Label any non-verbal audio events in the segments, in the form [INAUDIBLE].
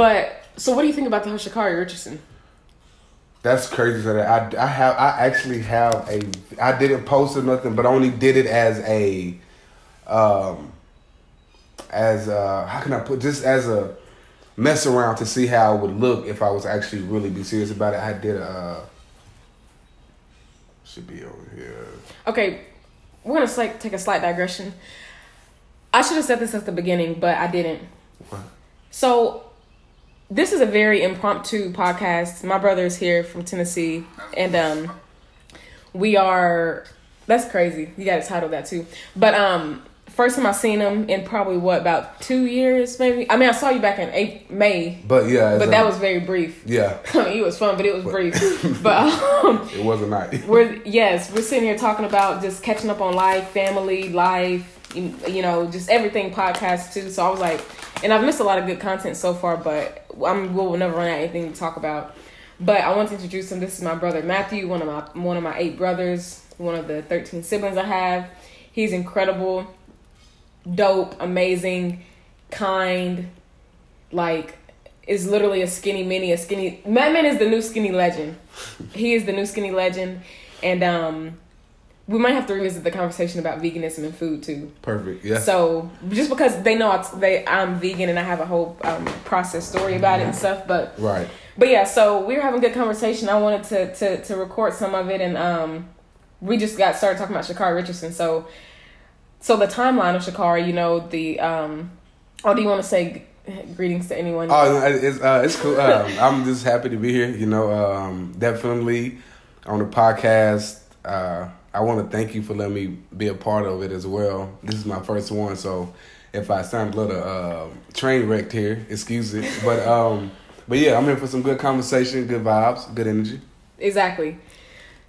But so, what do you think about the Sha'Carri Richardson? That's crazy. That I I have I actually have a I didn't post or nothing, but I only did it as a um as uh how can I put just as a mess around to see how it would look if I was actually really be serious about it. I did a uh, should be over here. Okay, we're gonna slight, take a slight digression. I should have said this at the beginning, but I didn't. What? So this is a very impromptu podcast. My brother is here from Tennessee, and um, we are. That's crazy. You got to title that too. But um, first time I seen him in probably what about two years, maybe. I mean, I saw you back in May, But yeah, but that was very brief. yeah. [LAUGHS] I mean, it was fun, but it was brief. [LAUGHS] but um, It was a night. we're yes, we're sitting here talking about just catching up on life, family, life, you, know, just everything podcast too. So I was like, and I've missed a lot of good content so far, but I'm we'll never run out of anything to talk about. But I want to introduce him. This is my brother Matthew, one of my one of my eight brothers, one of the thirteen siblings I have. He's incredible, dope, amazing, kind, like is literally a skinny mini, a skinny Madman is the new skinny legend. He is the new skinny legend. And um we might have to revisit the conversation about veganism and food too. Perfect. Yeah. So just because they know I, they I'm vegan and I have a whole um, process story about it and stuff, but right. but yeah, so we were having a good conversation. I wanted to to to record some of it, and um, we just got started talking about Sha'Carri Richardson. So so the timeline of Sha'Carri, you know, the um, oh, do you want to say g- greetings to anyone? Oh, it's uh, it's cool. Um, [LAUGHS] I'm just happy to be here. You know, um, definitely on the podcast. Uh, I want to thank you for letting me be a part of it as well. This is my first one, so if I sound a little uh, train wrecked here, excuse it. But um, but yeah, I'm here for some good conversation, good vibes, good energy. Exactly.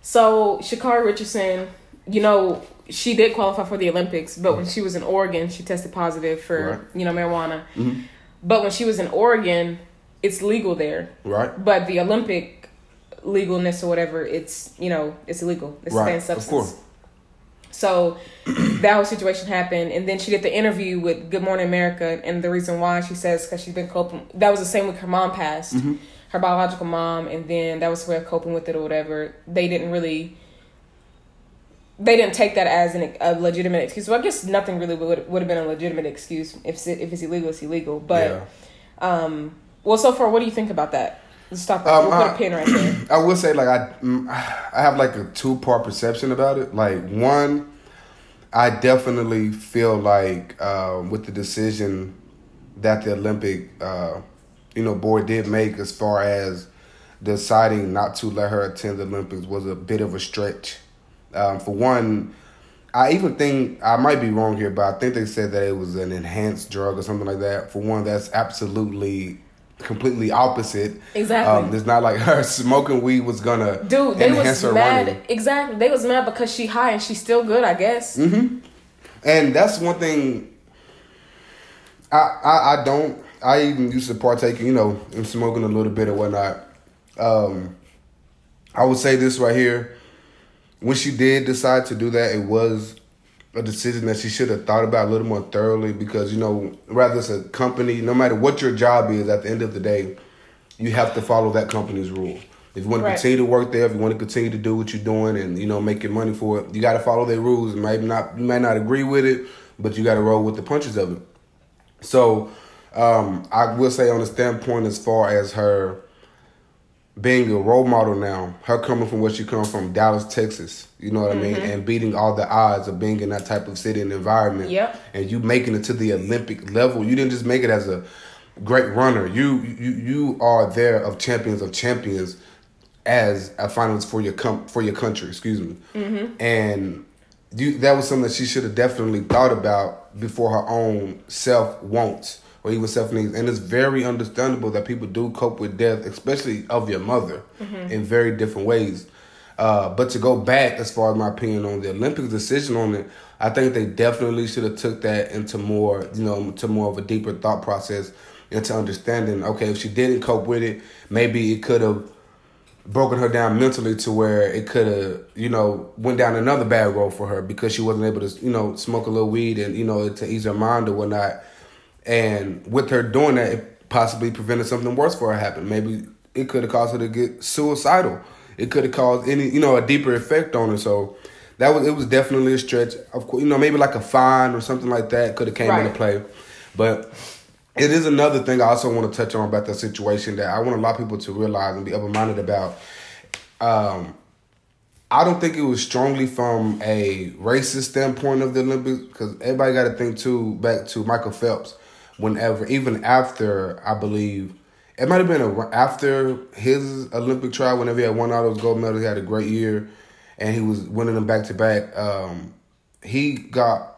So Sha'Carri Richardson, you know, she did qualify for the Olympics, but when she was in Oregon, she tested positive for Right. you know marijuana. Mhm. But when she was in Oregon, it's legal there. Right. But the Olympic legalness or whatever, it's you know it's illegal. It's a Right, of substance. course. So [CLEARS THROAT] that whole situation happened, and then she did the interview with Good Morning America, and the reason why she says because she's been coping. That was the same week her mom passed, Mm-hmm. her biological mom, and then that was her way of coping with it or whatever. They didn't really. They didn't take that as an, a legitimate excuse. Well, I guess nothing really would would have been a legitimate excuse if it's, if it's illegal. It's illegal. But yeah. um, well, so far, what do you think about that? Let's stop. Um, we'll put I- a pin right there. [CLEARS THROAT] I will say like I mm, I have like a two part perception about it. Like one, I definitely feel like uh, with the decision that the Olympic uh, you know board did make as far as deciding not to let her attend the Olympics was a bit of a stretch. Um, for one, I even think I might be wrong here, but I think they said that it was an enhanced drug or something like that. For one, that's absolutely completely opposite. Exactly. Um, it's not like her [LAUGHS] smoking weed was gonna Dude, they was her mad. running. Exactly, they was mad because she high and she's still good. I guess. Mm-hmm. And that's one thing. I, I I don't. I even used to partake, you know, in smoking a little bit or whatnot. Um, I would say this right here. When she did decide to do that, it was a decision that she should have thought about a little more thoroughly because you know, rather it's a company, no matter what your job is, at the end of the day, you have to follow that company's rule. If you want to Right. continue to work there, if you want to continue to do what you're doing, and you know make your money for it, you got to follow their rules. Maybe not, you might not agree with it, but you got to roll with the punches of it. So, um, I will say on the standpoint as far as her being a role model now, her coming from where she comes from, Dallas, Texas, you know what I mean, mm-hmm. and beating all the odds of being in that type of city and environment, Yep. and you making it to the Olympic level. You didn't just make it as a great runner. You you you are there of champions of champions as a finalist for your com- for your country. Excuse me, mm-hmm. and you that was something that she should have definitely thought about before her own self wants or even self needs. And it's very understandable that people do cope with death, especially of your mother, in very different ways. Uh, but to go back, as far as my opinion on the Olympics decision on it, I think they definitely should have took that into more, you know, to more of a deeper thought process into understanding. Okay, if she didn't cope with it, maybe it could have broken her down mentally to where it could have, you know, went down another bad road for her because she wasn't able to, you know, smoke a little weed and you know to ease her mind or whatnot. And with her doing that, it possibly prevented something worse for her to happen. Maybe it could have caused her to get suicidal. It could have caused any, you know, a deeper effect on her. So that was it was definitely a stretch. Of course, you know, maybe like a fine or something like that could have came Right. into play. But it is another thing I also want to touch on about that situation that I want a lot of people to realize and be open minded about. Um, I don't think it was strongly from a racist standpoint of the Olympics because everybody got to think too back to Michael Phelps. Whenever, even after, I believe it might have been a, after his Olympic trial. Whenever he had won all those gold medals, he had a great year, and he was winning them back to back. Um, He got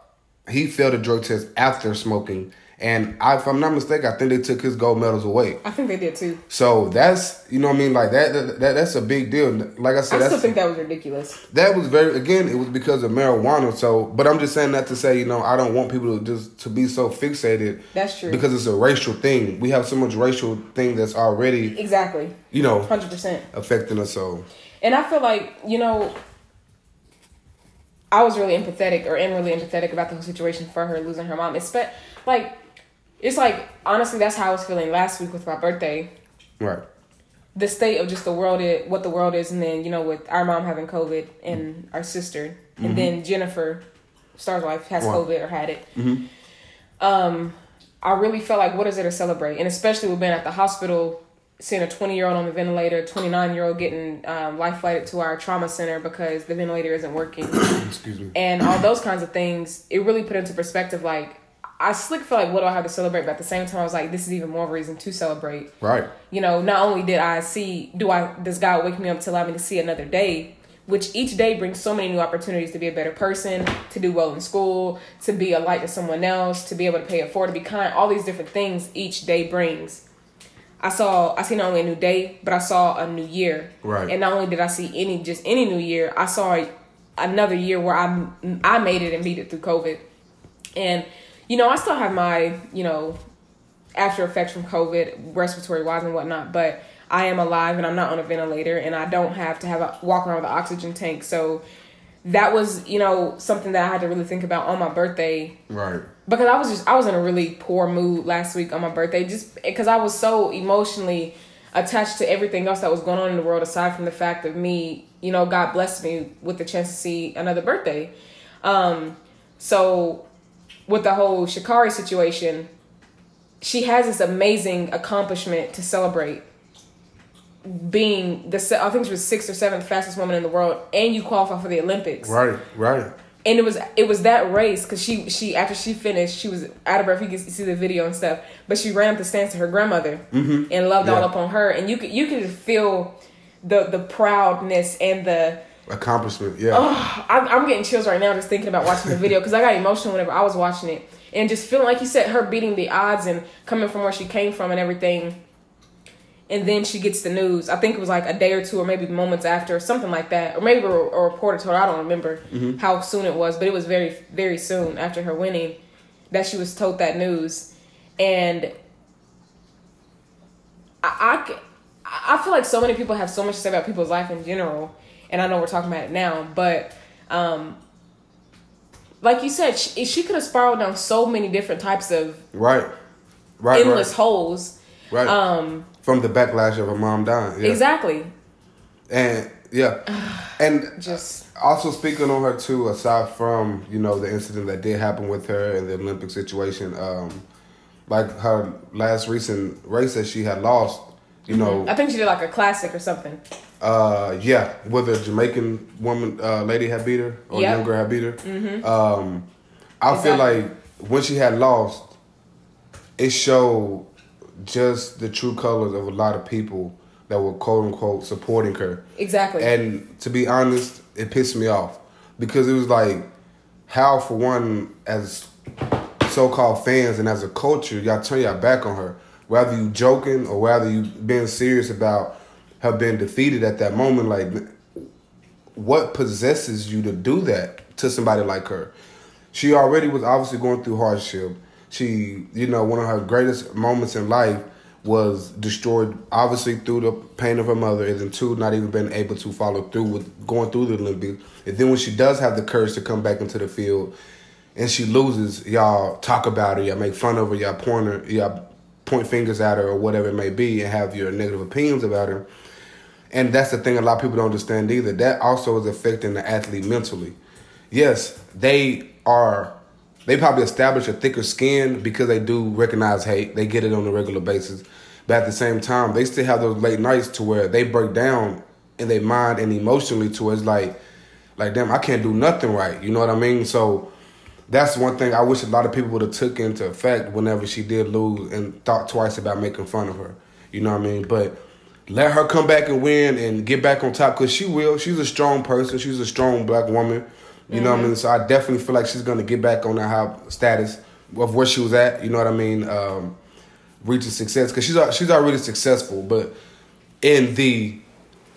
he failed a drug test after smoking, and I, if I'm not mistaken, I think they took his gold medals away. I think they did too. So that's you know what I mean like that, that, that that's a big deal. Like I I said, still that's, think that was ridiculous. that was very again it was because of marijuana. So, but I'm just saying that to say you know I don't want people to just to be so fixated. That's true. because it's a racial thing. We have so much racial thing that's already Exactly, you know hundred percent. affecting us. So And I feel like, you know, I was really empathetic or am really empathetic about the whole situation for her losing her mom. It's but like it's like honestly that's how I was feeling last week with my birthday. right, The state of just the world is what the world is and then, you know, with our mom having COVID and our sister and then Jennifer, Star's wife, has Wow. COVID or had it. Um, I really felt like what is there to celebrate? And especially with being at the hospital, seeing a 20 year old on the ventilator, 29 year old getting um, life flighted to our trauma center because the ventilator isn't working, [COUGHS] excuse me. and all those kinds of things. It really put into perspective like, I slick feel like what do I have to celebrate? But at the same time, I was like, this is even more of a reason to celebrate. Right, You know, not only did I see, do I, does God wake me up to allow me to see another day, which each day brings so many new opportunities to be a better person, to do well in school, to be a light to someone else, to be able to pay it forward, to be kind, all these different things each day brings. I saw, I see not only a new day, but I saw a new year. Right. And not only did I see any, just any new year, I saw another year where I, I made it and beat it through COVID. And, you know, I still have my, you know, after effects from COVID, respiratory wise and whatnot, but I am alive and I'm not on a ventilator and I don't have to have a walk around with an oxygen tank. So that was, you know, something that I had to really think about on my birthday right, because I was just I was in a really poor mood last week on my birthday just because I was so emotionally attached to everything else that was going on in the world aside from the fact of me, you know, God blessed me with the chance to see another birthday. Um so with the whole Sha'Carri situation, she has this amazing accomplishment to celebrate being the I think she was sixth or seventh fastest woman in the world and you qualify for the Olympics right, right. and it was it was that race because she she after she finished she was out of breath you can see the video and stuff but she ran up the stands to her grandmother mm-hmm. and loved all Yeah. up on her and you could you could feel the the proudness and the Accomplishment, yeah, oh, I'm, I'm getting chills right now just thinking about watching the video because I got emotional whenever I was watching it. And just feeling like you said her beating the odds and coming from where she came from and everything. And then she gets the news. I think it was like a day or two, or maybe moments after, or something like that, or maybe a, a reporter told her. I don't remember mm-hmm. how soon it was, but it was very, very soon after her winning that she was told that news, and I, I feel like so many people have so much to say about people's life in general, and I know we're talking about it now, but um, like you said, she, she could have spiraled down so many different types of right, right, endless right, holes. right. Um, From the backlash of her mom dying, yeah. exactly. and yeah, [SIGHS] and Just also speaking on her too, aside from you know the incident that did happen with her and the Olympic situation, um, like her last recent race that she had lost, you know, I think she did like a classic or something. Uh, yeah, whether a Jamaican woman uh, lady had beat her or Yep. younger had beat her, um, I feel like when she had lost, it showed just the true colors of a lot of people that were quote unquote supporting her. Exactly. And to be honest, it pissed me off because it was like, how for one, as so-called fans and as a culture, y'all turn your back on her. Whether you joking or whether you being serious about her been defeated at that moment, like, what possesses you to do that to somebody like her? She already was obviously going through hardship. She, you know, one of her greatest moments in life was destroyed, obviously through the pain of her mother, and then two, not even been able to follow through with going through the Olympics. And then when she does have the courage to come back into the field, and she loses, y'all talk about her, y'all make fun of her, y'all point her, y'all point fingers at her or whatever it may be and have your negative opinions about her. And that's the thing a lot of people don't understand either. That also is affecting the athlete mentally. Yes, they are they probably establish a thicker skin because they do recognize hate. They get it on a regular basis. But at the same time, they still have those late nights to where they break down in their mind and emotionally to where it's like like damn, I can't do nothing right. You know what I mean? So that's one thing I wish a lot of people would have took into effect whenever she did lose and thought twice about making fun of her. You know what I mean? But let her come back and win and get back on top because she will. She's a strong person. She's a strong black woman. You know what I mean? So I definitely feel like she's gonna get back on that high status of where she was at. You know what I mean? Um, reaching success because she's she's already successful, but in the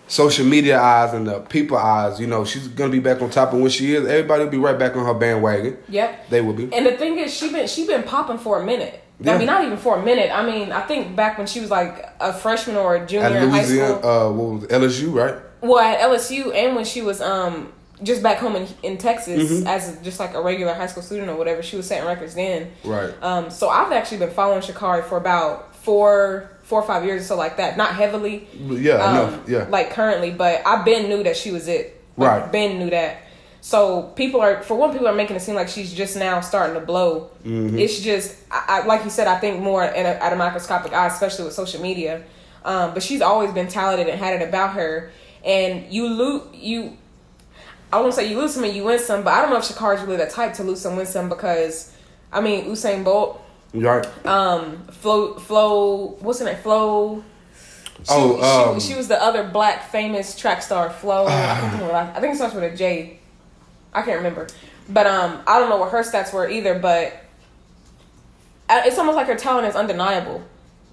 social media eyes and the people eyes, you know, she's gonna be back on top. And when she is, everybody will be right back on her bandwagon. Yep. They will be. And the thing is, she been she been popping for a minute. Yeah. I mean, not even for a minute. I mean, I think back when she was like a freshman or a junior At in high school. uh, what was it, LSU, right? Well, at LSU and when she was um just back home in, in Texas Mm-hmm. as just like a regular high school student or whatever, she was setting records then. Right. Um, so I've actually been following Sha'Carri for about four, four or five years or so like that. Not heavily, yeah, um, enough. Yeah. like currently, but I been knew that she was it. Like, Right. Ben knew that. So people are, for one, people are making it seem like she's just now starting to blow. Mm-hmm. It's just, I, I, like you said, I think more in a, at a microscopic eye, especially with social media. Um, but she's always been talented and had it about her. And you lose, you, I won't say you lose some and you win some, but I don't know if Sha'Carri's really the type to lose some, win some because, I mean, Usain Bolt, right. um, Flo, Flo, what's her name? Flo. She, Oh, um, she, she was the other black famous track star, Flo. I, think was- I think it starts with a J. I can't remember, but um, I don't know what her stats were either. But it's almost like her talent is undeniable.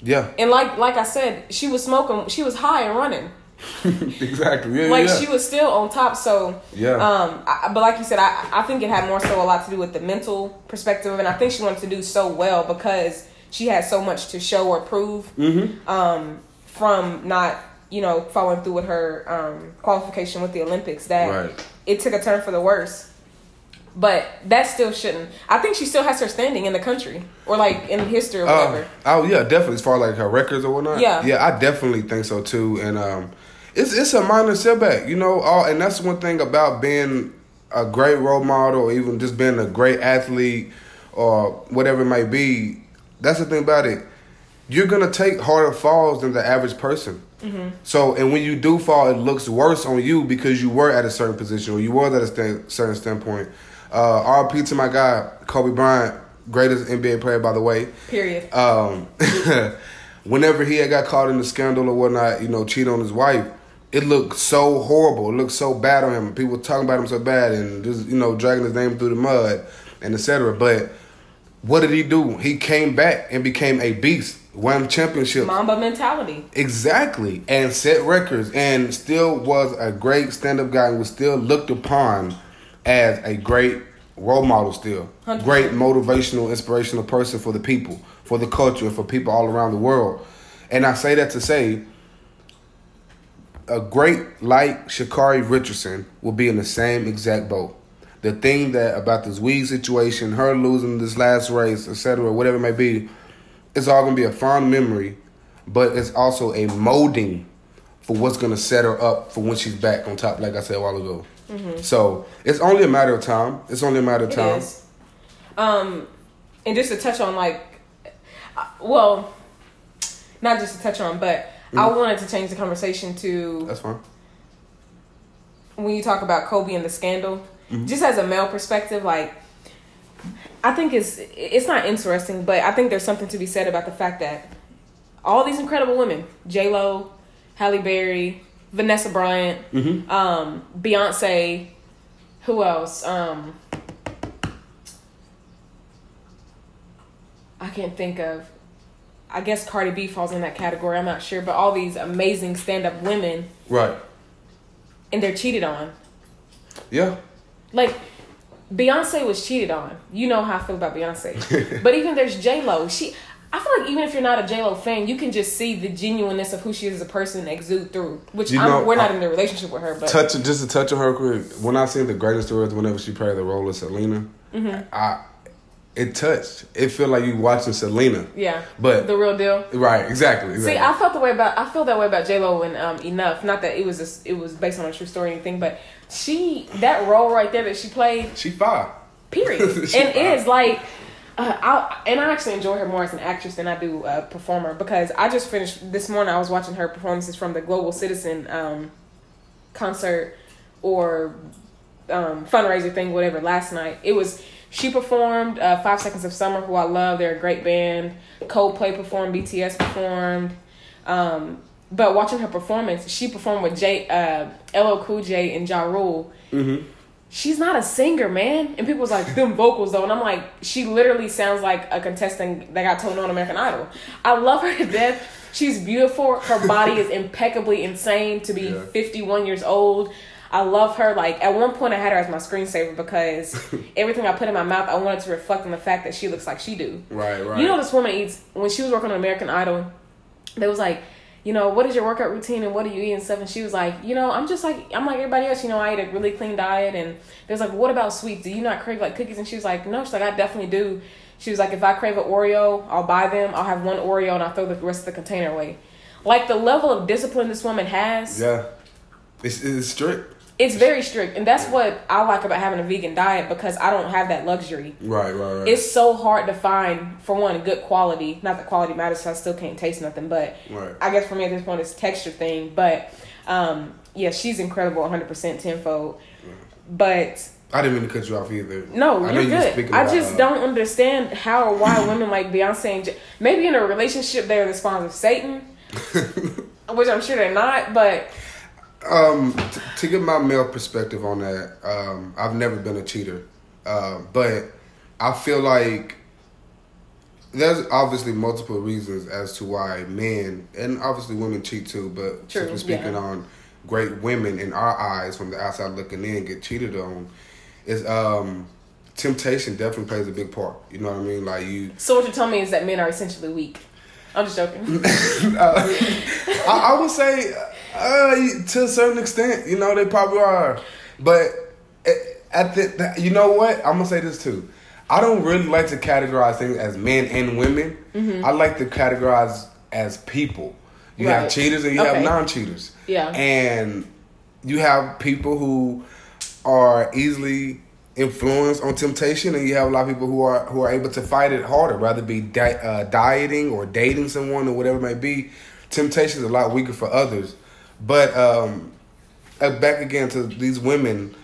Yeah. And like like I said, she was smoking. She was high and running. [LAUGHS] exactly. Yeah. Like yeah. she was still on top. So Yeah. Um, I, but like you said, I I think it had more so a lot to do with the mental perspective, and I think she wanted to do so well because she had so much to show or prove. Mm-hmm. Um, from not you know following through with her um qualification with the Olympics that Right. It took a turn for the worse. But that still shouldn't. I think she still has her standing in the country or like in history or Uh, whatever. oh yeah, definitely. As far like her records or whatnot. Yeah. yeah, I definitely think so too. And um, it's it's a minor setback, you know. All and that's one thing about being a great role model, or even just being a great athlete, or whatever it may be. That's the thing about it. You're gonna take harder falls than the average person. So, and when you do fall, it looks worse on you because you were at a certain position or you were at a sta- certain standpoint. Uh, RP to my guy Kobe Bryant, greatest NBA player by the way Period. um, [LAUGHS] whenever he had got caught in the scandal or whatnot, you know, cheat on his wife, it looked so horrible. It looked so bad on him. People talking about him so bad and just, you know, dragging his name through the mud and etc. But what did he do? He came back and became a beast, won championships. Mamba mentality. Exactly. And set records and still was a great stand up guy and was still looked upon as a great role model still. 100%. Great motivational, inspirational person for the people, for the culture, for people all around the world. And I say that to say a great like Sha'Carri Richardson will be in the same exact boat. The thing that about this weed situation, her losing this last race, etc., whatever it may be, it's all gonna be a fond memory, but it's also a molding for what's gonna set her up for when she's back on top, like I said a while ago. So it's only a matter of time. It's only a matter of It time. is. Um, and just to touch on like, uh, well, not just to touch on, but I wanted to change the conversation to That's fine. when you talk about Kobe and the scandal, just as a male perspective, like I think it's it's not interesting, but I think there's something to be said about the fact that all these incredible women, J Lo, Halle Berry, Vanessa Bryant, um, Beyonce, who else? Um, I can't think of. I guess Cardi B falls in that category. I'm not sure, but all these amazing stand-up women, Right. and they're cheated on. Yeah. Like Beyonce was cheated on. You know how I feel about Beyonce. [LAUGHS] but even there's J Lo. She I feel like even if you're not a J Lo fan, you can just see the genuineness of who she is as a person exude through. Which know, we're not I- in a relationship with her, but touch just to touch on her quick. When I seen the greatest stories, whenever she played the role of Selena, Mm-hmm. I it touched. It felt like you watching Selena. Yeah, But the real deal. right, exactly. exactly. See, I felt the way about I feel that way about J Lo and um, Enough. Not that it was a, it was based on a true story or anything, but she that role right there that she played, she fine. period, [LAUGHS] She and fine. is like. Uh, I and I actually enjoy her more as an actress than I do a performer because I just finished this morning. I was watching her performances from the Global Citizen um, concert or um, fundraiser thing, whatever. Last night it was she performed uh, Five Seconds of Summer, who I love. They're a great band. Coldplay performed. BTS performed. Um, but watching her performance, she performed with J, uh, LL Cool J and Ja Rule. Mm-hmm. She's not a singer, man. And people was like, them vocals though. And I'm like, she literally sounds like a contestant that got told on American Idol. I love her to death. She's beautiful. Her body is impeccably insane to be Yeah. 51 years old. I love her. Like at one point, I had her as my screensaver because [LAUGHS] everything I put in my mouth, I wanted to reflect on the fact that she looks like she do. Right, right. You know, this woman eats when she was working on American Idol. They was like, you know, what is your workout routine and what do you eat and stuff? And she was like, you know, I'm just like I'm like everybody else. You know, I eat a really clean diet. And there's like, what about sweets? Do you not crave like cookies? And she was like, no. She's like, I definitely do. She was like, if I crave an Oreo, I'll buy them. I'll have one Oreo and I'll throw the rest of the container away. Like the level of discipline this woman has, Yeah, it's, it's strict. It's very strict, and that's what I like about having a vegan diet because I don't have that luxury. Right, right, right. It's so hard to find, for one, good quality. Not that quality matters, so I still can't taste nothing. But Right. I guess for me at this point, it's texture thing. But um, yeah, she's incredible, 100% tenfold. But I didn't mean to cut you off either. no, I you're good. I just uh, don't understand how or why [CLEARS THROAT] women like Beyonce and J- maybe in a relationship they're the spawns of Satan, [LAUGHS] which I'm sure they're not. But Um, t- to get my male perspective on that, um, I've never been a cheater, uh, but I feel like there's obviously multiple reasons as to why men and obviously women cheat too. But True, since we're speaking yeah. on great women in our eyes from the outside looking in get cheated on, is um, temptation definitely plays a big part. You know what I mean? Like you, so what you're telling me is that men are essentially weak. I'm just joking. [LAUGHS] I, I would say uh, to a certain extent, you know, they probably are. But at the, you know what? I'm gonna say this too. I don't really like to categorize things as men and women. I like to categorize as people. You have cheaters and you Okay. have non-cheaters. Yeah. And you have people who are easily influenced on temptation, and you have a lot of people who are who are able to fight it harder, rather be di- uh, dieting or dating someone or whatever it may be. Temptation is a lot weaker for others, but um, uh, back again to these women,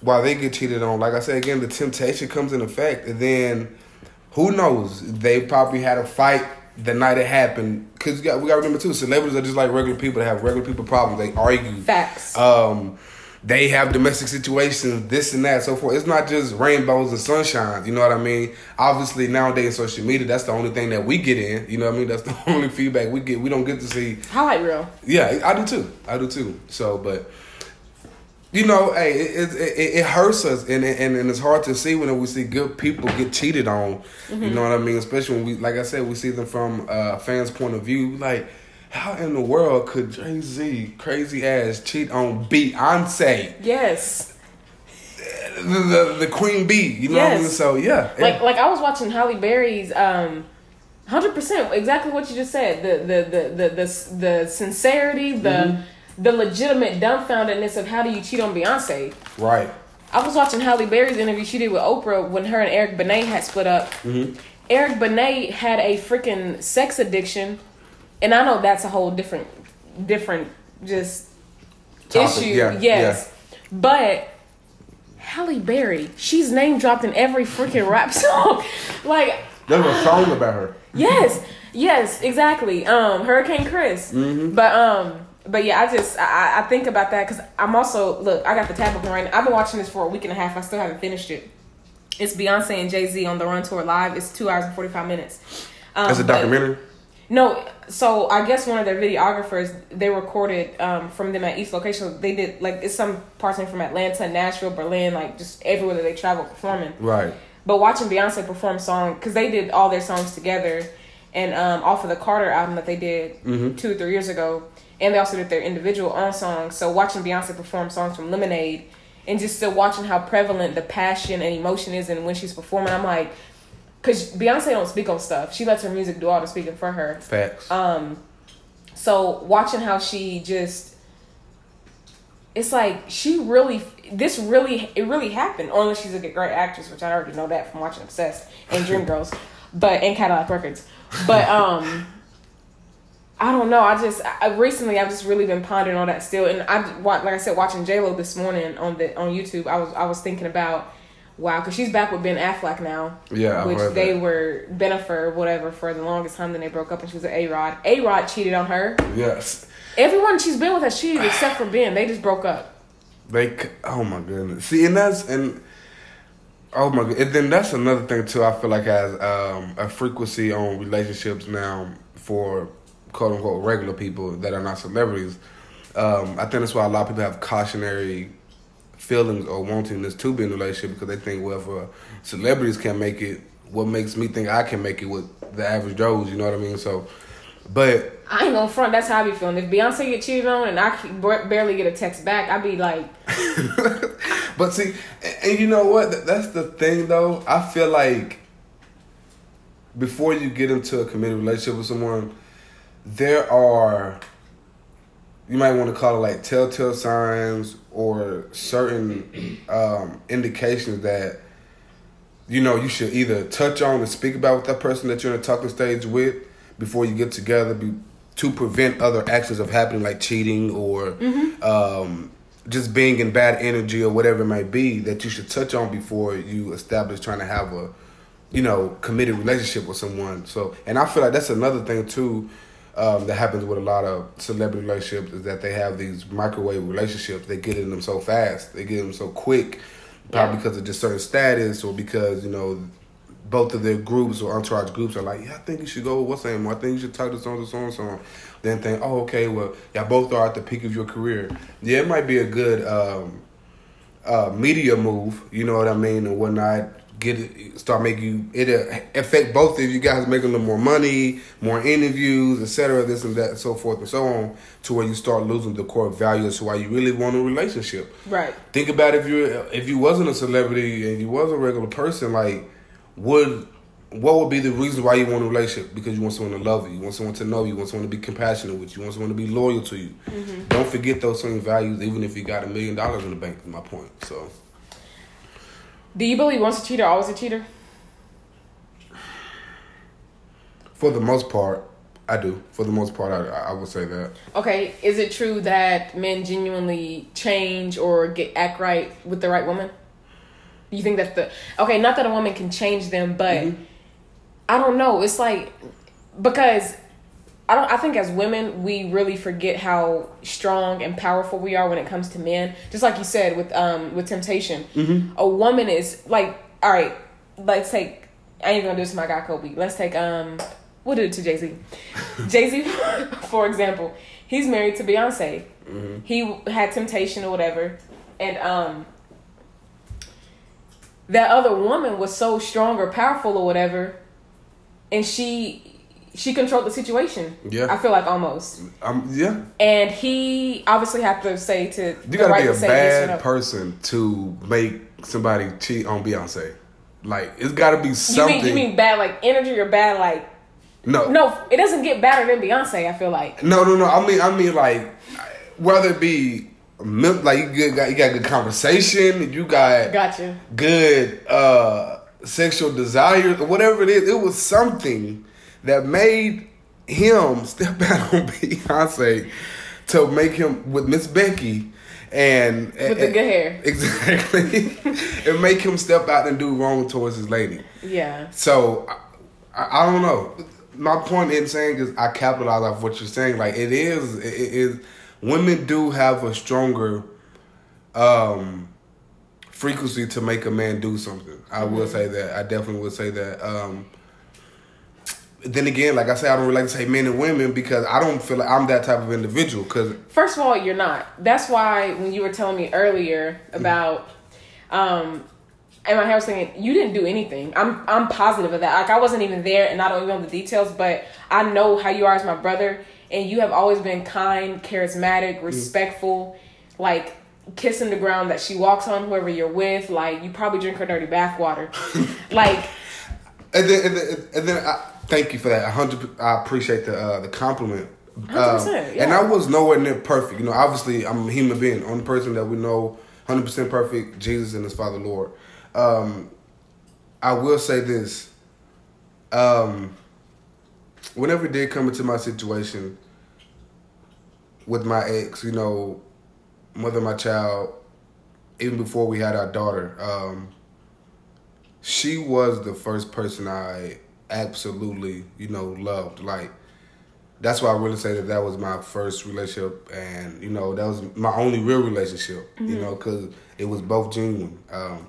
while they get cheated on, like I said again, the temptation comes in effect, and then who knows? They probably had a fight the night it happened. Cause got, we got to remember too, celebrities are just like regular people that have regular people problems. They argue. Facts. Um, they have domestic situations, this and that, so forth. It's not just rainbows and sunshine. You know what I mean? Obviously, nowadays social media, that's the only thing that we get in. You know what I mean? That's [LAUGHS] the only feedback we get. We don't get to see. Highlight reel. Yeah, I do too. I do too. So, but you know, hey, it it, it, it hurts us, and, and and it's hard to see when we see good people get cheated on. You mm-hmm. know what I mean? Especially when we, like I said, we see them from uh, a fan's point of view. Like, how in the world could Jay Z, crazy ass, cheat on Beyonce, Yes. the the, the Queen Bee? You know what I mean? So yeah, Like like I was watching Halle Berry's um hundred percent exactly what you just said. The the the the the, the sincerity, the Mm-hmm. the legitimate dumbfoundedness of how do you cheat on Beyonce. right. I was watching Halle Berry's interview she did with Oprah when her and Eric Benet had split up. Mm-hmm. Eric Benet had a freaking sex addiction, and I know that's a whole different, different just Topic, issue. yeah, yes, but Halle Berry, she's name dropped in every freaking rap [LAUGHS] song. like, There's a song about her. yes, yes, exactly. Um, Hurricane Chris. Mm-hmm. But um, but yeah, I just I, I think about that because I'm also look. I got the tab open right now. I've been watching this for a week and a half. I still haven't finished it. It's Beyonce and Jay Z on the Run Tour live. It's two hours and forty five minutes. Um, That's a but- documentary. No, so I guess one of their videographers they recorded um, from them at each location. They did like it's some parts from Atlanta, Nashville, Berlin, like just everywhere that they travel performing. Right. But watching Beyonce perform song because they did all their songs together, and um, off of the Carter album that they did two or three years ago, and they also did their individual own songs. So watching Beyonce perform songs from Lemonade, and just still watching how prevalent the passion and emotion is, and when she's performing, I'm like, because Beyonce don't speak on stuff. She lets her music do all the speaking for her. Facts. Um, so watching how she just, it's like she really, this really, it really happened. Unless she's a great actress, which I already know that from watching Obsessed and [LAUGHS] Dreamgirls, but and Cadillac Records. But um, I don't know. I just I, recently I've just really been pondering on that still, and I want like I said watching J Lo this morning on the on YouTube. I was I was thinking about wow, because she's back with Ben Affleck now. Yeah, which they that. were Bennifer whatever for the longest time. Then they broke up, and she was A Rod. A Rod cheated on her. yes. Everyone she's been with has cheated except for Ben. They just broke up. They, oh my goodness. See, and that's and oh my god, and then that's another thing too. I feel like has um, a frequency on relationships now for quote unquote regular people that are not celebrities. Um, I think that's why a lot of people have cautionary feelings or wantingness to be in a relationship because they think, well, if celebrities can make it, what makes me think I can make it with the average Joes? You know what I mean? So, but I ain't gonna front. That's how I be feeling. If Beyonce get cheated on and I barely get a text back, I be like, [LAUGHS] but see, and, and you know what? That's the thing, though. I feel like before you get into a committed relationship with someone, there are you might want to call it like telltale signs or certain um, indications that you know you should either touch on and speak about with that person that you're in a talking stage with before you get together be, to prevent other actions of happening like cheating or um, just being in bad energy or whatever it might be that you should touch on before you establish trying to have a you know committed relationship with someone. So and i feel like that's another thing too um, that happens with a lot of celebrity relationships is that they have these microwave relationships they get in them so fast they get in them so quick probably Yeah. because of just certain status or because you know both of their groups or entourage groups are like, yeah, I think you should go. What's name? I think you should talk to so and so and so. Then think, oh, okay, well, y'all both are at the peak of your career. Yeah, it might be a good um, uh, media move. You know what I mean, and whatnot. Get it, start making you it uh, affect both of you guys making a little more money, more interviews, etc. This and that, and so forth and so on, to where you start losing the core values to why you really want a relationship. right. Think about if you if you wasn't a celebrity and you was a regular person, like would what would be the reason why you want a relationship? Because you want someone to love you, you want someone to know you, you want someone to be compassionate with you, you want someone to be loyal to you. Mm-hmm. Don't forget those same values, even if you got a million dollars in the bank. Is my point. So Do you believe once a cheater, always a cheater? for the most part, I do. For the most part, I, I would say that. Okay, is it true that men genuinely change or get act right with the right woman? You think that the okay, not that a woman can change them, but Mm-hmm. I don't know. It's like because I don't. I think as women, we really forget how strong and powerful we are when it comes to men. Just like you said with um with temptation, Mm-hmm. a woman is like all right. Let's take. I ain't gonna do this to my guy Kobe. Let's take um. We'll do it to Jay Z. [LAUGHS] Jay Z, for example, he's married to Beyonce. He had temptation or whatever, and um, that other woman was so strong or powerful or whatever, and she she controlled the situation. Yeah. I feel like almost, Um, yeah, and he obviously had to say to you gotta be a say yes bad no. person to make somebody cheat on Beyonce. Like it's got to be You something. mean you mean bad like energy or bad like no, no? It doesn't get better than Beyonce. I feel like No, no, no. I mean, I mean, like whether it be like you got you got good conversation, you got gotcha. good uh sexual desires, or whatever it is. It was something that made him [LAUGHS] step out on Beyonce to make him with Miss Becky. And With the good hair. [LAUGHS] exactly, [LAUGHS] and make him step out and do wrong towards his lady. Yeah. So I, I don't know. My point in saying is I capitalize off what you're saying. Like it is, it is. Women do have a stronger um, frequency to make a man do something. I will say that. I definitely would say that. Um, then again, like I say, I don't really like to say men and women because I don't feel like I'm that type of individual. Because First of all, you're not. That's why when you were telling me earlier about, um, and my hair was thinking you didn't do anything. I'm I'm positive of that. Like I wasn't even there, and I don't even know the details, but I know how you are as my brother, and you have always been kind, charismatic, respectful, like kissing the ground that she walks on, whoever you're with. Like you probably drink her dirty bath water, [LAUGHS] like. And then, and then, and then I, thank you for that. hundred. I appreciate the uh, the compliment. 100%, Um, yeah. And I was nowhere near perfect. You know, obviously, I'm a human being. Only person that we know, hundred percent perfect, Jesus and His Father Lord. Um, I will say this. Um, whenever it did come into my situation with my ex, you know, mother of my child, even before we had our daughter, um, she was the first person I absolutely, you know, loved. Like, that's why I really say that that was my first relationship, and you know, that was my only real relationship. You know, because it was both genuine. Um,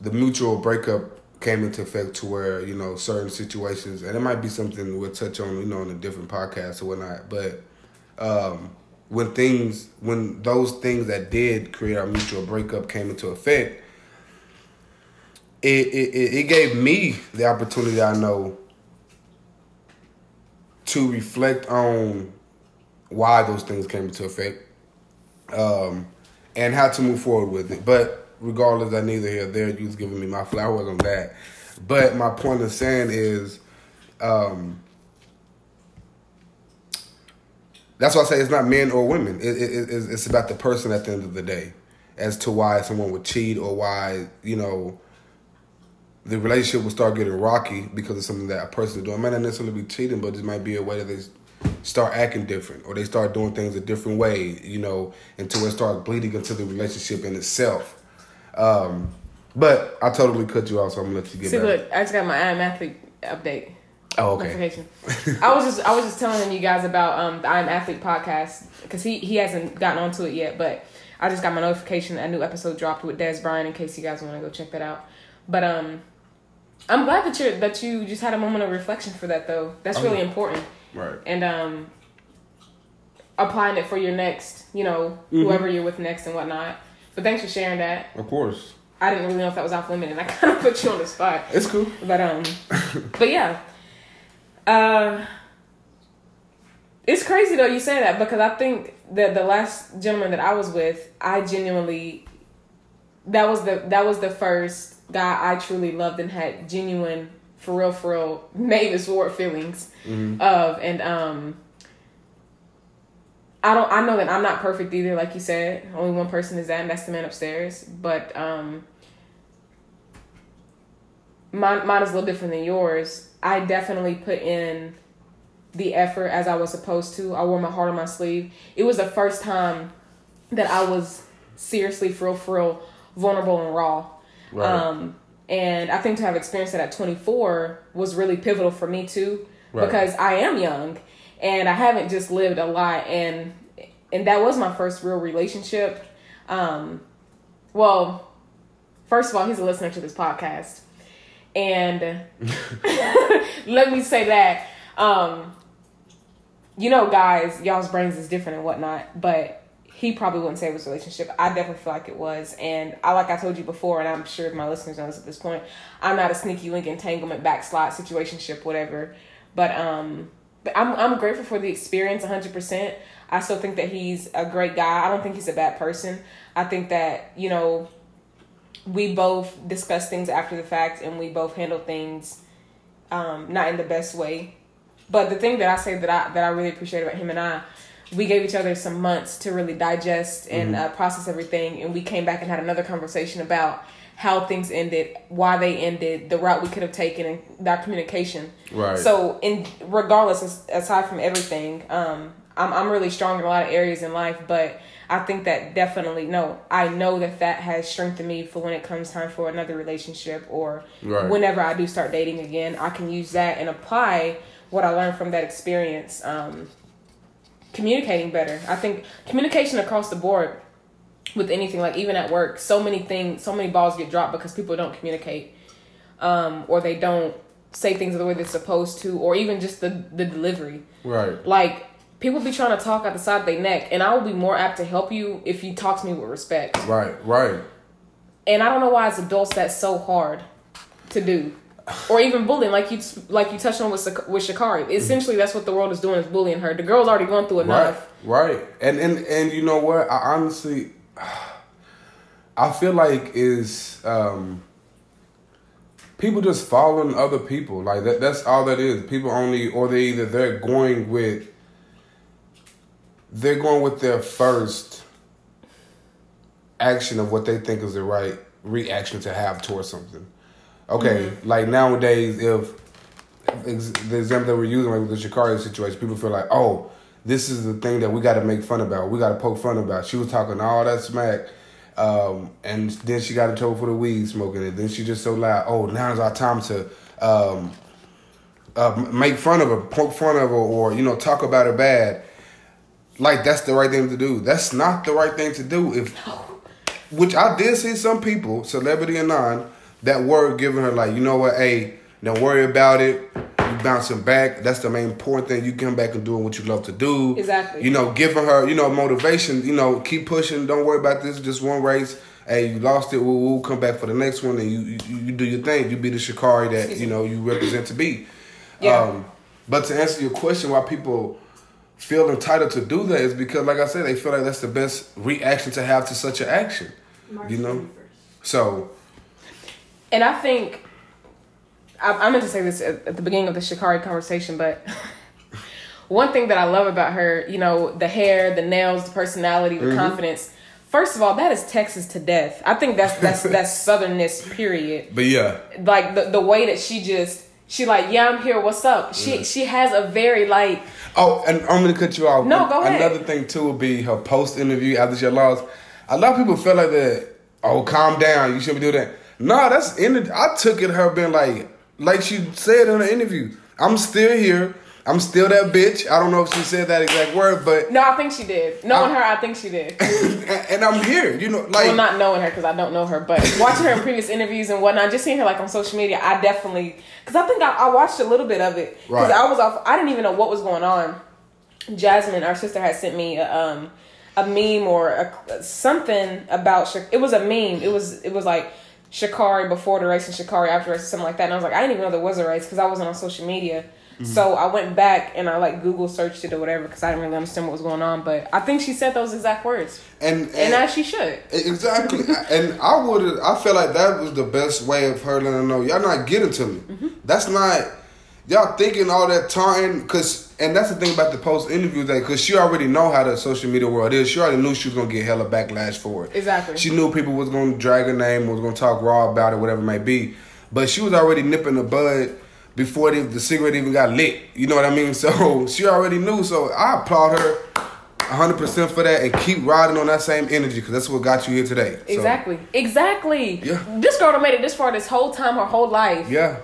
the mutual breakup came into effect to where you know certain situations, and it might be something we'll touch on, you know, in a different podcast or whatnot. But um, when things, when those things that did create our mutual breakup came into effect, it it, it gave me the opportunity I know to reflect on why those things came into effect um, and how to move forward with it. But regardless, I neither here there. You was giving me my flowers on that. But my point of saying is, um, that's why I say it's not men or women. It, it, it- it's it's about the person at the end of the day, as to why someone would cheat or why you know the relationship will start getting rocky because of something that a person is doing. It might not necessarily be cheating, but it might be a way that they start acting different or they start doing things a different way, you know, until it starts bleeding into the relationship in itself. Um, but I totally cut you off, so I'm gonna let you get See, back. look, I just got my I am athlete update. Oh, okay. [LAUGHS] I was just I was just telling you guys about um the I am athlete podcast because he he hasn't gotten onto it yet, but I just got my notification a new episode dropped with Dez Bryant in case you guys want to go check that out. But um, I'm glad that you that you just had a moment of reflection for that though. That's Oh, really yeah. important. Right. and um applying it for your next, you know, Mm-hmm. whoever you're with next and whatnot. But thanks for sharing that. Of course. I didn't really know if that was off limit and I [LAUGHS] kind of put you on the spot. It's cool. But um [LAUGHS] but yeah. Uh it's crazy though you say that because I think that the last gentleman that I was with, I genuinely that was the that was the first guy I truly loved and had genuine for real for real [LAUGHS] Mavis Ward feelings of and um I don't I know that I'm not perfect either like you said. Only one person is that and that's the man upstairs. But um mine mine is a little different than yours. I definitely put in the effort as I was supposed to. I wore my heart on my sleeve. It was the first time that I was seriously for real for real vulnerable and raw Right. um, and I think to have experienced that at 24 was really pivotal for me too, Right. because I am young and I haven't just lived a lot. And, and that was my first real relationship. Um, well, first of all, he's a listener to this podcast. And [LAUGHS] [LAUGHS] let me say that, um, you know, guys, y'all's brains is different and whatnot, but he probably wouldn't say it was a relationship. I definitely feel like it was. And I, like I told you before, and I'm sure my listeners know this at this point, I'm not a sneaky link entanglement, backslide, situationship, whatever. But, um, but I'm, I'm grateful for the experience 100%. I still think that he's a great guy. I don't think he's a bad person. I think that, you know, we both discuss things after the fact and we both handle things um, not in the best way. But the thing that I say that I that I really appreciate about him and I, we gave each other some months to really digest and uh, process everything, and we came back and had another conversation about how things ended, why they ended, the route we could have taken, and our communication. Right. So, in regardless, aside from everything, um, I'm I'm really strong in a lot of areas in life, but I think that definitely no, I know that that has strengthened me for when it comes time for another relationship or Right. whenever I do start dating again, I can use that and apply what I learned from that experience. Um, communicating better. I think communication across the board with anything, like even at work, so many things, so many balls get dropped because people don't communicate, um, or they don't say things the way they're supposed to, or even just the the delivery. Right. Like people be trying to talk out the side of their neck, and I will be more apt to help you if you talk to me with respect. Right. Right. And I don't know why as adults that's so hard to do. Or even bullying, like you like you touched on with with Sha'Carri. Essentially, that's what the world is doing is bullying her. The girl's already going through enough. Right, right, and and and you know what? I honestly, I feel like is um, people just following other people. Like that. That's all that is. People only, or they either they're going with. They're going with their first action of what they think is the right reaction to have towards something. Okay, mm-hmm. like nowadays, if the example that we're using, like with the Sha'Carri situation, people feel like, oh, this is the thing that we got to make fun about. We got to poke fun about. She was talking all that smack, um, and then she got in trouble for the weed smoking it. Then she just so loud. Oh, now is our time to um, uh, make fun of her, poke fun of her, or you know, talk about her bad. Like that's the right thing to do. That's not the right thing to do. If which I did see some people, celebrity and non, that word giving her like, you know what, hey, don't worry about it. You bouncing back. That's the main important thing. You come back and doing what you love to do. Exactly. You know, giving her, you know, motivation. You know, keep pushing. Don't worry about this. Just one race. Hey, you lost it. We'll, we'll come back for the next one, and you, you you do your thing. You be the Sha'Carri that you know you represent to be. Yeah. Um, but to answer your question, why people feel entitled to do that is because, like I said, they feel like that's the best reaction to have to such an action. March you know, 21st. so. And I think I, I meant to say this at, at the beginning of the Sha'Carri conversation, but [LAUGHS] one thing that I love about her, you know, the hair, the nails, the personality, the mm-hmm. confidence. First of all, that is Texas to death. I think that's that's [LAUGHS] that's southernness. Period. But yeah, like the the way that she just she like yeah I'm here. What's up? She mm. she has a very like. Oh, and I'm gonna cut you off. No, go ahead. Another thing too would be her post interview after she lost. A lot of people feel like that. Oh, calm down. You shouldn't be doing that. No, that's in. The, I took it her being like, like she said in the interview. I'm still here. I'm still that bitch. I don't know if she said that exact word, but no, I think she did. Knowing I, her, I think she did. [LAUGHS] and I'm here. You know, like well, not knowing her because I don't know her, but watching her in previous interviews and whatnot, just seeing her like on social media, I definitely because I think I, I, watched a little bit of it because right. I was off. I didn't even know what was going on. Jasmine, our sister, had sent me a, um, a meme or a, something about it was a meme. It was it was like Sha'Carri before the race and Sha'Carri after the race or something like that. And I was like, I didn't even know there was a race because I wasn't on social media. Mm-hmm. So I went back and I like Google searched it or whatever because I didn't really understand what was going on. But I think she said those exact words, and and, and as she should exactly. and I would I feel like that was the best way of her letting her know y'all not getting to me. Mm-hmm. That's not y'all thinking all that time because and that's the thing about the post interview that because she already know how the social media world is. She already knew she was gonna get hella backlash for it. Exactly. She knew people was gonna drag her name was gonna talk raw about it whatever it might be. But she was already nipping the bud before the, the cigarette even got lit. You know what i mean? [LAUGHS] So she already knew. So i applaud her 100% for that and keep riding on that same energy because that's what got you here today. So. exactly. Exactly. Yeah. This girl made it this far this whole time her whole life. Yeah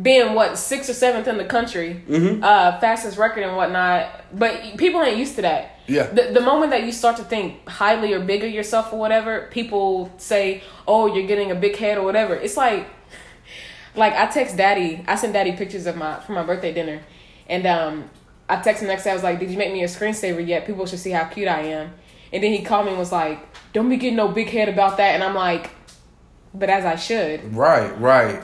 being what sixth or seventh in the country, mm-hmm. uh, fastest record and whatnot. But people ain't used to that. Yeah. The, the moment that you start to think highly or bigger yourself or whatever, people say, "Oh, you're getting a big head or whatever." It's like, like I text daddy. I send daddy pictures of my for my birthday dinner, and um, I texted him next day. I was like, "Did you make me a screensaver yet? People should see how cute I am." And then he called me and was like, "Don't be getting no big head about that." And I'm like, "But as I should." Right. Right.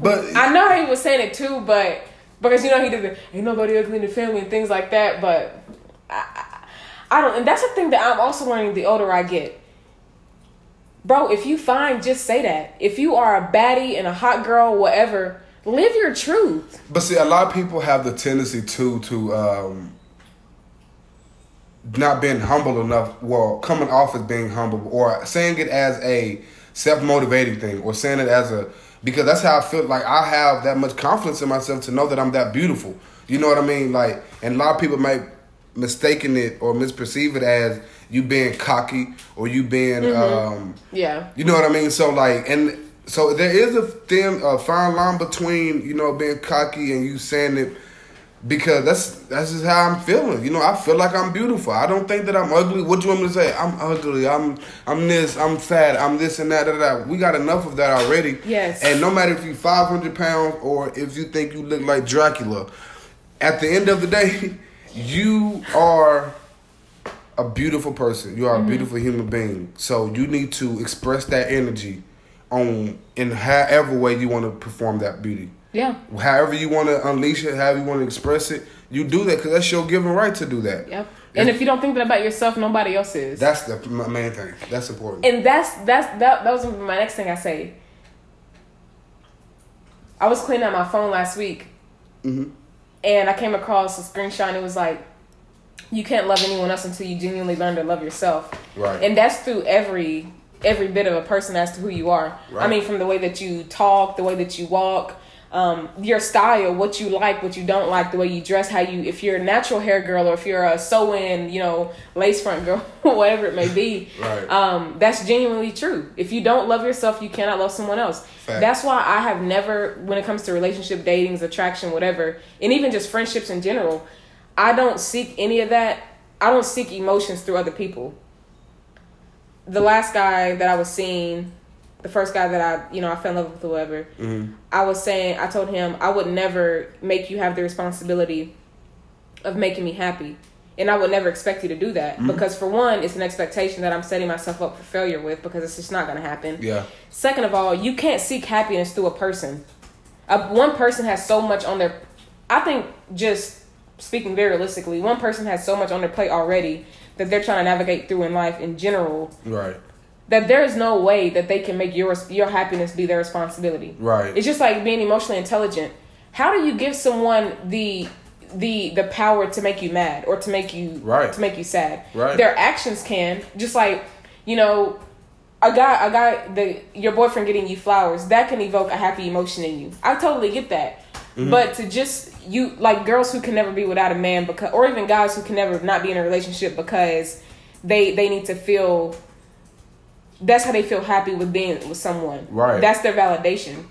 But I know he was saying it too, but because you know he did the ain't nobody ugly in the family and things like that. But I, I don't, and that's the thing that I'm also learning the older I get. Bro, if you find, just say that. If you are a baddie and a hot girl, whatever, live your truth. But see, a lot of people have the tendency to to um, not being humble enough. Well, coming off as being humble, or saying it as a self motivating thing, or saying it as a because that's how I feel like I have that much confidence in myself to know that I'm that beautiful. You know what I mean? Like, and a lot of people might mistaken it or misperceive it as you being cocky or you being, mm-hmm. um, yeah, you know what I mean. So like, and so there is a thin, a fine line between you know being cocky and you saying it because that's that's just how I'm feeling. You know, I feel like I'm beautiful. I don't think that I'm ugly. What do you want me to say? I'm ugly. I'm I'm this. I'm fat. I'm this and that. that, that. We got enough of that already. Yes. And no matter if you're 500 pounds or if you think you look like Dracula, at the end of the day, [LAUGHS] you are a beautiful person. You are mm-hmm. a beautiful human being. So you need to express that energy on in however way you want to perform that beauty. Yeah. However you want to unleash it, however you want to express it, you do that because that's your given right to do that. Yep. And, if you don't think that about yourself, nobody else is. That's the main thing. That's important. And that's that's that. That was my next thing I say. I was cleaning out my phone last week, Mhm. and I came across a screenshot. and It was like, you can't love anyone else until you genuinely learn to love yourself. Right. And that's through every every bit of a person as to who you are. Right. I mean, from the way that you talk, the way that you walk, um, your style, what you like, what you don't like, the way you dress, how you. If you're a natural hair girl or if you're a sew-in, you know, lace front girl, [LAUGHS] whatever it may be. Right. Um, that's genuinely true. If you don't love yourself, you cannot love someone else. Fact. That's why I have never, when it comes to relationship, datings, attraction, whatever, and even just friendships in general, I don't seek any of that. I don't seek emotions through other people. The last guy that I was seeing, the first guy that I, you know, I fell in love with, whoever, Mhm. I was saying, I told him I would never make you have the responsibility of making me happy. And I would never expect you to do that Mm-hmm. because, for one, it's an expectation that I'm setting myself up for failure with because it's just not going to happen. Yeah. Second of all, you can't seek happiness through a person. Uh, one person has so much on their. I think just speaking very realistically, one person has so much on their plate already that they're trying to navigate through in life in general Right. That there is no way that they can make your your happiness be their responsibility. Right. It's just like being emotionally intelligent. How do you give someone the the the power to make you mad or to make you Right. to make you sad? Right. Their actions can just like you know a guy a guy the your boyfriend getting you flowers that can evoke a happy emotion in you. I totally get that. Mm-hmm. But to just you like girls who can never be without a man because or even guys who can never not be in a relationship because they they need to feel that's how they feel happy with being with someone. Right. That's their validation.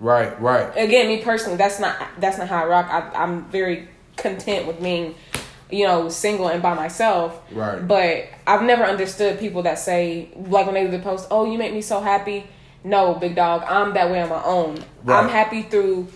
Right. Right. Again, me personally, that's not that's not how I rock. I, I'm very content with being, you know, single and by myself. Right. But I've never understood people that say like when they do the post, "Oh, you make me so happy." No, big dog, I'm that way on my own. Right. I'm happy through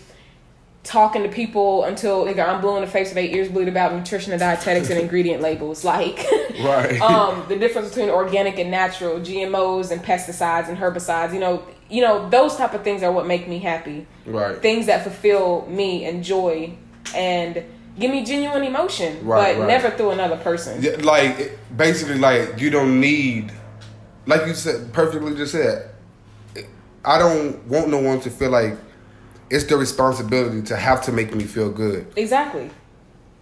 talking to people until nigga, I'm blue in the face with their ears bleed about nutrition and dietetics and [LAUGHS] ingredient labels. Like, [LAUGHS] Right. um, the difference between organic and natural, GMOs and pesticides and herbicides. You know, you know those type of things are what make me happy. Right. Things that fulfill me and joy and give me genuine emotion, Right, but right. never through another person. Yeah, like basically, like you don't need, like you said, perfectly just said. I don't want no one to feel like it's their responsibility to have to make me feel good, Exactly.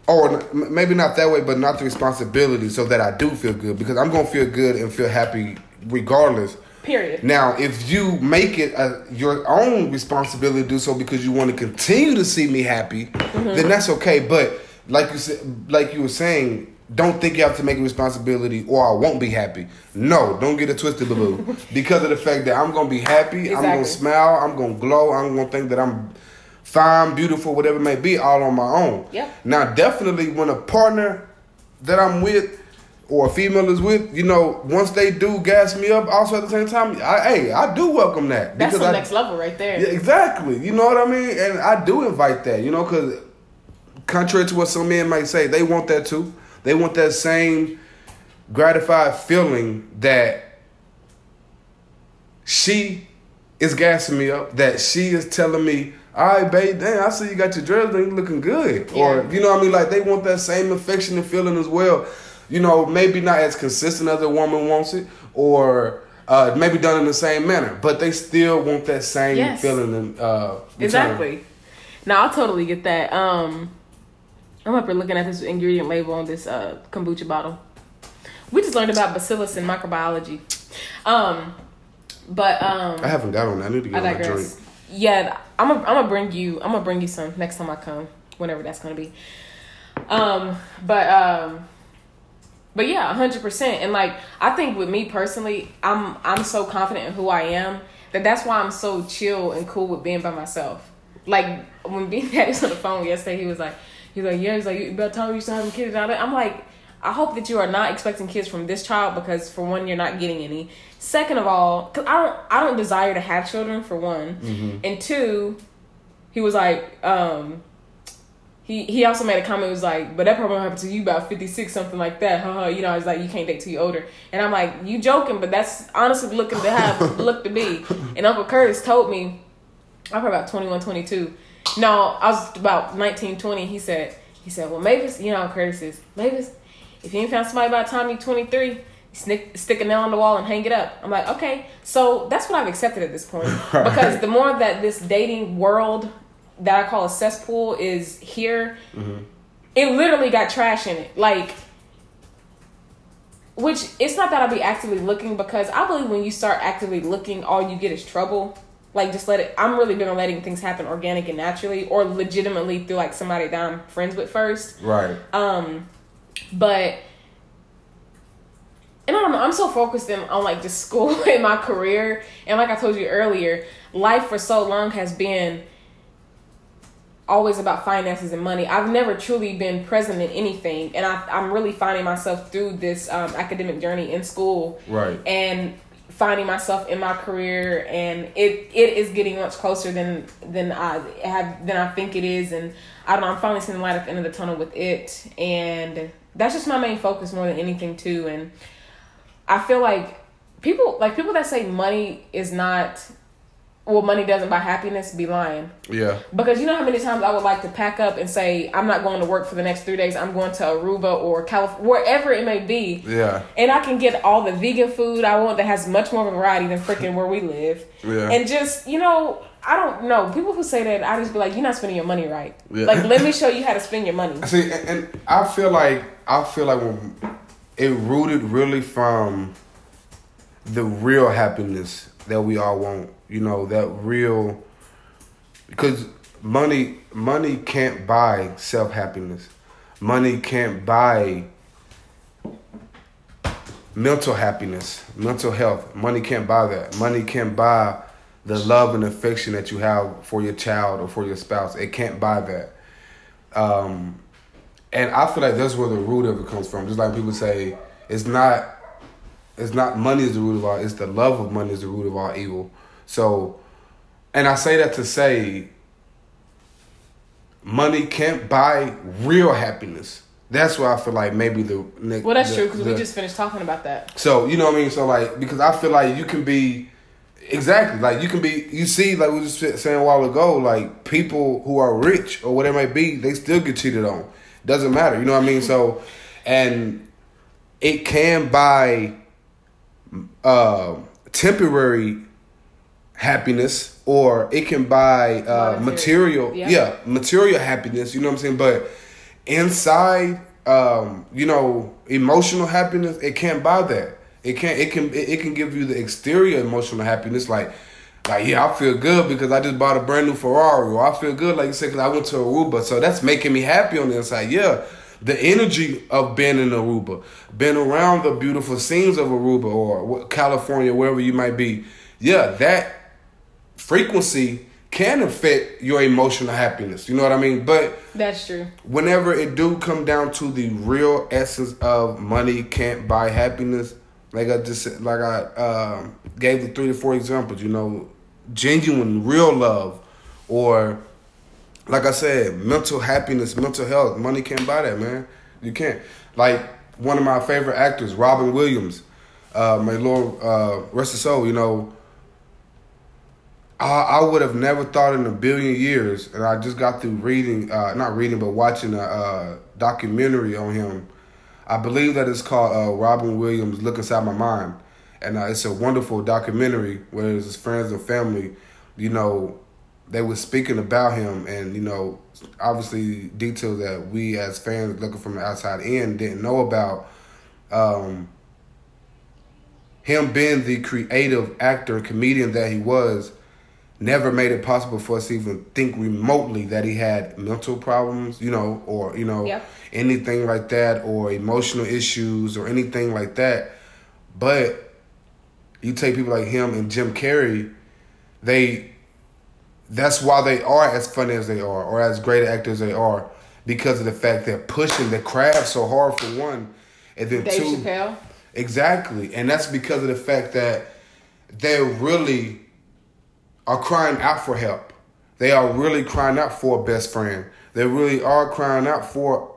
or n- maybe not that way, but not the responsibility so that I do feel good because I'm gonna feel good and feel happy regardless. Period. Now, if you make it a, your own responsibility to do so because you want to continue to see me happy, Mm-hmm. then that's okay. But like you said, like you were saying, don't think you have to make a responsibility or I won't be happy. No, don't get it twisted, boo because of the fact that I'm gonna be happy, I'm gonna smile, I'm gonna glow, I'm gonna think that I'm fine, beautiful, whatever it may be, all on my own. Yep. Now, definitely, when a partner that I'm with or a female is with, you know, once they do gas me up, also at the same time, I, hey, I do welcome that That's the I, next level right there. yeah, exactly. You know what I mean? And I do invite that, you know, because contrary to what some men might say, they want that too. They want that same gratified feeling that she is gassing me up, that she is telling me, all right, babe, damn, I see you got your dress on, you looking good. Or, you know what I mean? Like, they want that same affection and feeling as well. You know, maybe not as consistent as a woman wants it, or uh, maybe done in the same manner, but they still want that same Yes. feeling. And, uh. Exactly. Now I totally get that. Um, I'm up here looking at this ingredient label on this uh, kombucha bottle. We just learned about bacillus and microbiology. Um, but um, I haven't got on that. I need to I get on that drink. Yeah, I'm gonna I'm gonna bring you I'm gonna bring you some next time I come, whenever that's gonna be. Um, but um, but yeah, hundred percent. And like I think with me personally, I'm I'm so confident in who I am that that's why I'm so chill and cool with being by myself. Like when being daddy was on the phone yesterday, he was like, he was like, yeah, he's like, about time you start having kids. And all that. I'm like, I hope that you are not expecting kids from this child because for one, you're not getting any. Second of all, cause I don't I don't desire to have children for one, and two, he was like, um, he he also made a comment. It was like, but that probably happened to you about fifty six, something like that. Haha, you know, it's like you can't date till you're older. And I'm like, you joking, but that's honestly looking to have [LAUGHS] look to be. And Uncle Curtis told me, I'm probably about 21, 22. No, I was about 19, 20. He said, he said, well, Mavis, you know how Curtis is. Mavis, if you ain't found somebody by the time you're 23, Stick, stick a nail on the wall and hang it up. I'm like, okay, so that's what I've accepted at this point. [LAUGHS] Because the more that this dating world that I call a cesspool is here, Mm-hmm. it literally got trash in it. Like, which it's not that I'll be actively looking because I believe when you start actively looking, all you get is trouble. Like, just let it. I'm really big on letting things happen organic and naturally, or legitimately through like somebody that I'm friends with first. Right. Um, but and I don't know, I'm so focused in, on like just school [LAUGHS] and my career, and like I told you earlier, life for so long has been always about finances and money. I've never truly been present in anything, and I, I'm really finding myself through this um, academic journey in school, Right. and finding myself in my career, and it it is getting much closer than than I have than I think it is, and I don't know. I'm finally seeing the light at the end of the tunnel with it, and that's just my main focus more than anything too. And I feel like people like people that say money is not well, money doesn't buy happiness, be lying. Yeah. Because you know how many times I would like to pack up and say, I'm not going to work for the next three days. I'm going to Aruba or California, wherever it may be. Yeah. And I can get all the vegan food I want that has much more variety than freaking where we live. Yeah. And just, you know, I don't know. People who say that, I just be like, you're not spending your money right. Yeah. Like, let me [LAUGHS] show you how to spend your money. See, and, and I feel like I feel like when it rooted really from the real happiness that we all want. You know, that real because money money can't buy self happiness. Money can't buy mental happiness, mental health. Money can't buy that. Money can't buy the love and affection that you have for your child or for your spouse. It can't buy that. Um, and I feel like that's where the root of it comes from. Just like people say, it's not, it's not money is the root of all. It's the love of money is the root of all evil. So, and I say that to say, money can't buy real happiness. That's why I feel like maybe the Well, that's the- true because we just finished talking about that. so you know what I mean. So like because I feel like you can be exactly like you can be. You see, like we were just saying a while ago, like people who are rich or whatever it may be, they still get cheated on. Doesn't matter. You know what I mean. So and it can buy uh, temporary happiness or it can buy uh, material Yeah. yeah material happiness you know what i'm saying? But inside um you know emotional happiness it can't buy that. It can't it can it, it can give you the exterior emotional happiness like like yeah i feel good because i just bought a brand new ferrari or i feel good like you said because i went to aruba. So that's making me happy on the inside yeah the energy of being in aruba being around the beautiful scenes of aruba or california wherever you might be yeah that frequency can affect your emotional happiness you know what i mean but That's true. whenever it do come down to the real essence of money can't buy happiness, like I just like I um, gave the three to four examples, you know, genuine real love, or like I said, mental happiness, mental health. Money can't buy that, man. You can't. Like one of my favorite actors, Robin Williams, uh, may Lord uh, rest his soul. You know, I, I would have never thought in a billion years, and I just got through reading, uh, not reading, but watching a uh, documentary on him. I believe that it's called uh, Robin Williams Look Inside My Mind. And uh, it's a wonderful documentary where his friends and family, you know, they were speaking about him and, you know, obviously details that we as fans looking from the outside in didn't know about. Um, him being the creative actor and comedian that he was never made it possible for us to even think remotely that he had mental problems, you know, or you know, Yep. anything like that, or emotional issues, or anything like that. But you take people like him and Jim Carrey, they that's why they are as funny as they are, or as great actors they are, because of the fact they're pushing the craft so hard for one, and then Dave two. Chappelle. Exactly. And that's because of the fact that they really are crying out for help. They are really crying out for a best friend. They really are crying out for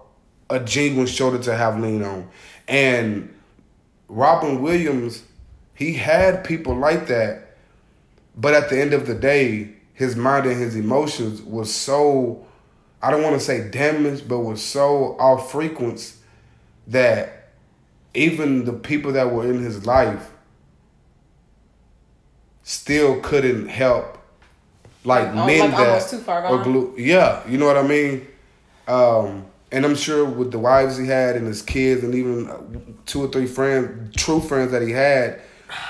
a genuine shoulder to have lean on. And Robin Williams, he had people like that, but at the end of the day, his mind and his emotions was so I don't want to say damaged, but was so off frequency that even the people that were in his life still couldn't help like Like, men like that or glue yeah you know what i mean? Um and i'm sure with the wives he had and his kids and even uh, two or three friends true friends that he had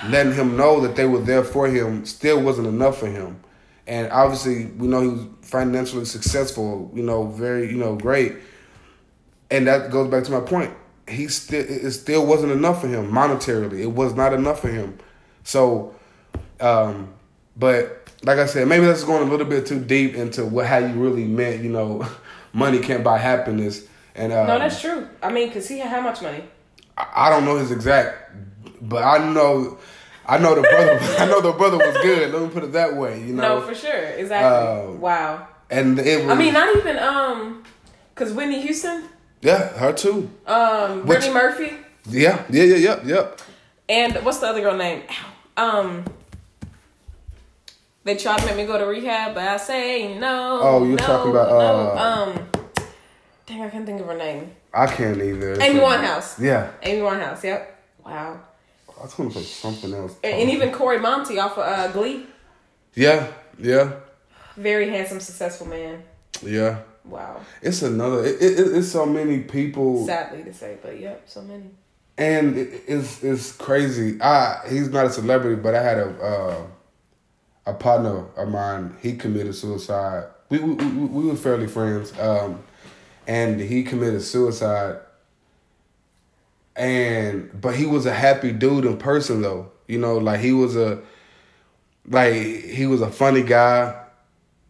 letting him know that they were there for him still wasn't enough for him and obviously we know he was financially successful you know very you know great and that goes back to my point. He still it still wasn't enough for him monetarily. It was not enough for him. So, um, but like I said, maybe that's going a little bit too deep into what how you really meant. You know, [LAUGHS] money can't buy happiness. And um, No, that's true. I mean, cause he had how much money? I, I don't know his exact, but I know. I know the brother. [LAUGHS] I know the brother was good. Let me put it that way. You know, No, for sure. Exactly. Um, wow. and it was. I mean, not even um, cause Whitney Houston, yeah, her too. um, Which- Brittany Murphy, Yeah, yeah, yeah, yeah, yeah. and what's the other girl name? Um, they tried to make me go to rehab, but I say no. Oh, you're no, talking about, no. uh, um. Dang, I can't think of her name. I can't either. Amy Winehouse. Yeah, Amy Winehouse. Yep. Wow. I was gonna say something else. And, and even Cory Monteith off of uh, Glee. Yeah, yeah, Very handsome, successful man. yeah. Wow. It's another. It, it, it's so many people, Sadly to say, but yep, so many. and it, it's it's crazy. I he's not a celebrity, but I had a uh, a partner of mine. He committed suicide. We we, we, we were fairly friends, um, and he committed suicide. And but he was a happy dude in person though. You know, like he was a like he was a funny guy.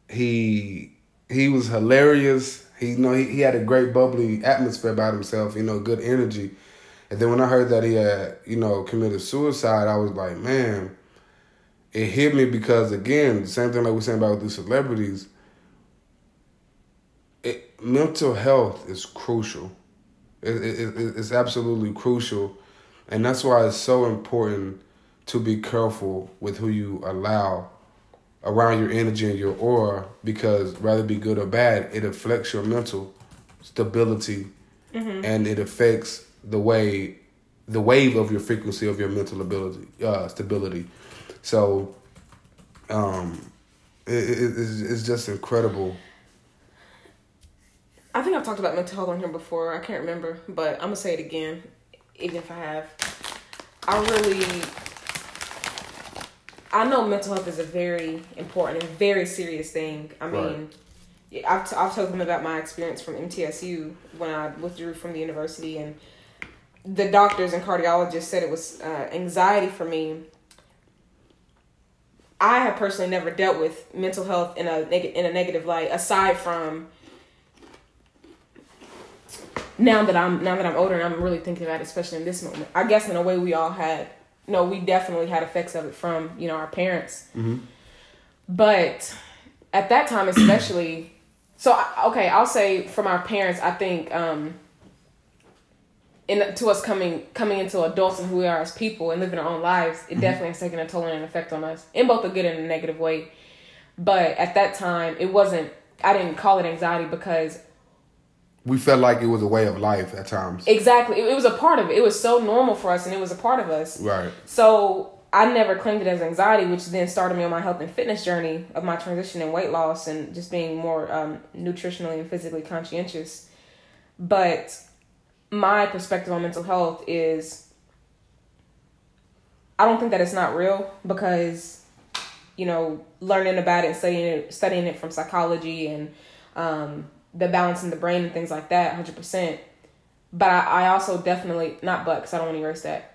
He he was hilarious. He you know he, he had a great bubbly atmosphere about himself, you know, good energy. And then when I heard that he had, you know, committed suicide, I was like, man, it hit me because again, the same thing like we're saying about these celebrities, it, mental health is crucial. It, it, it, it's absolutely crucial. And that's why it's so important to be careful with who you allow around your energy and your aura because rather be good or bad, it affects your mental stability and it affects the way the wave of your frequency of your mental ability uh, stability. So um it, it, it's, it's just incredible. I think I've talked about mental health on here before. I can't remember, but I'm gonna say it again, even if I have. I really, I know mental health is a very important and very serious thing. I mean, I've t- I've told them about my experience from MTSU when I withdrew from the university, and the doctors and cardiologists said it was uh, anxiety for me. I have personally never dealt with mental health in a neg- in a negative light, aside from now that I'm now that I'm older and I'm really thinking about it, especially in this moment. I guess in a way we all had no, we definitely had effects of it from you know our parents, but at that time especially. So okay, I'll say from our parents, I think um, in to us coming coming into adults and who we are as people and living our own lives, it definitely has taken a toll and an effect on us in both a good and a negative way. But at that time, it wasn't. I didn't call it anxiety because We felt like it was a way of life at times. Exactly. It, it was a part of it. It was so normal for us and it was a part of us. Right. So I never claimed it as anxiety, which then started me on my health and fitness journey of my transition and weight loss and just being more um, nutritionally and physically conscientious. But my perspective on mental health is I don't think that it's not real because you know learning about it and studying it studying it from psychology and um, the balance in the brain and things like that 100% but I, I also definitely not but because i don't want to erase that.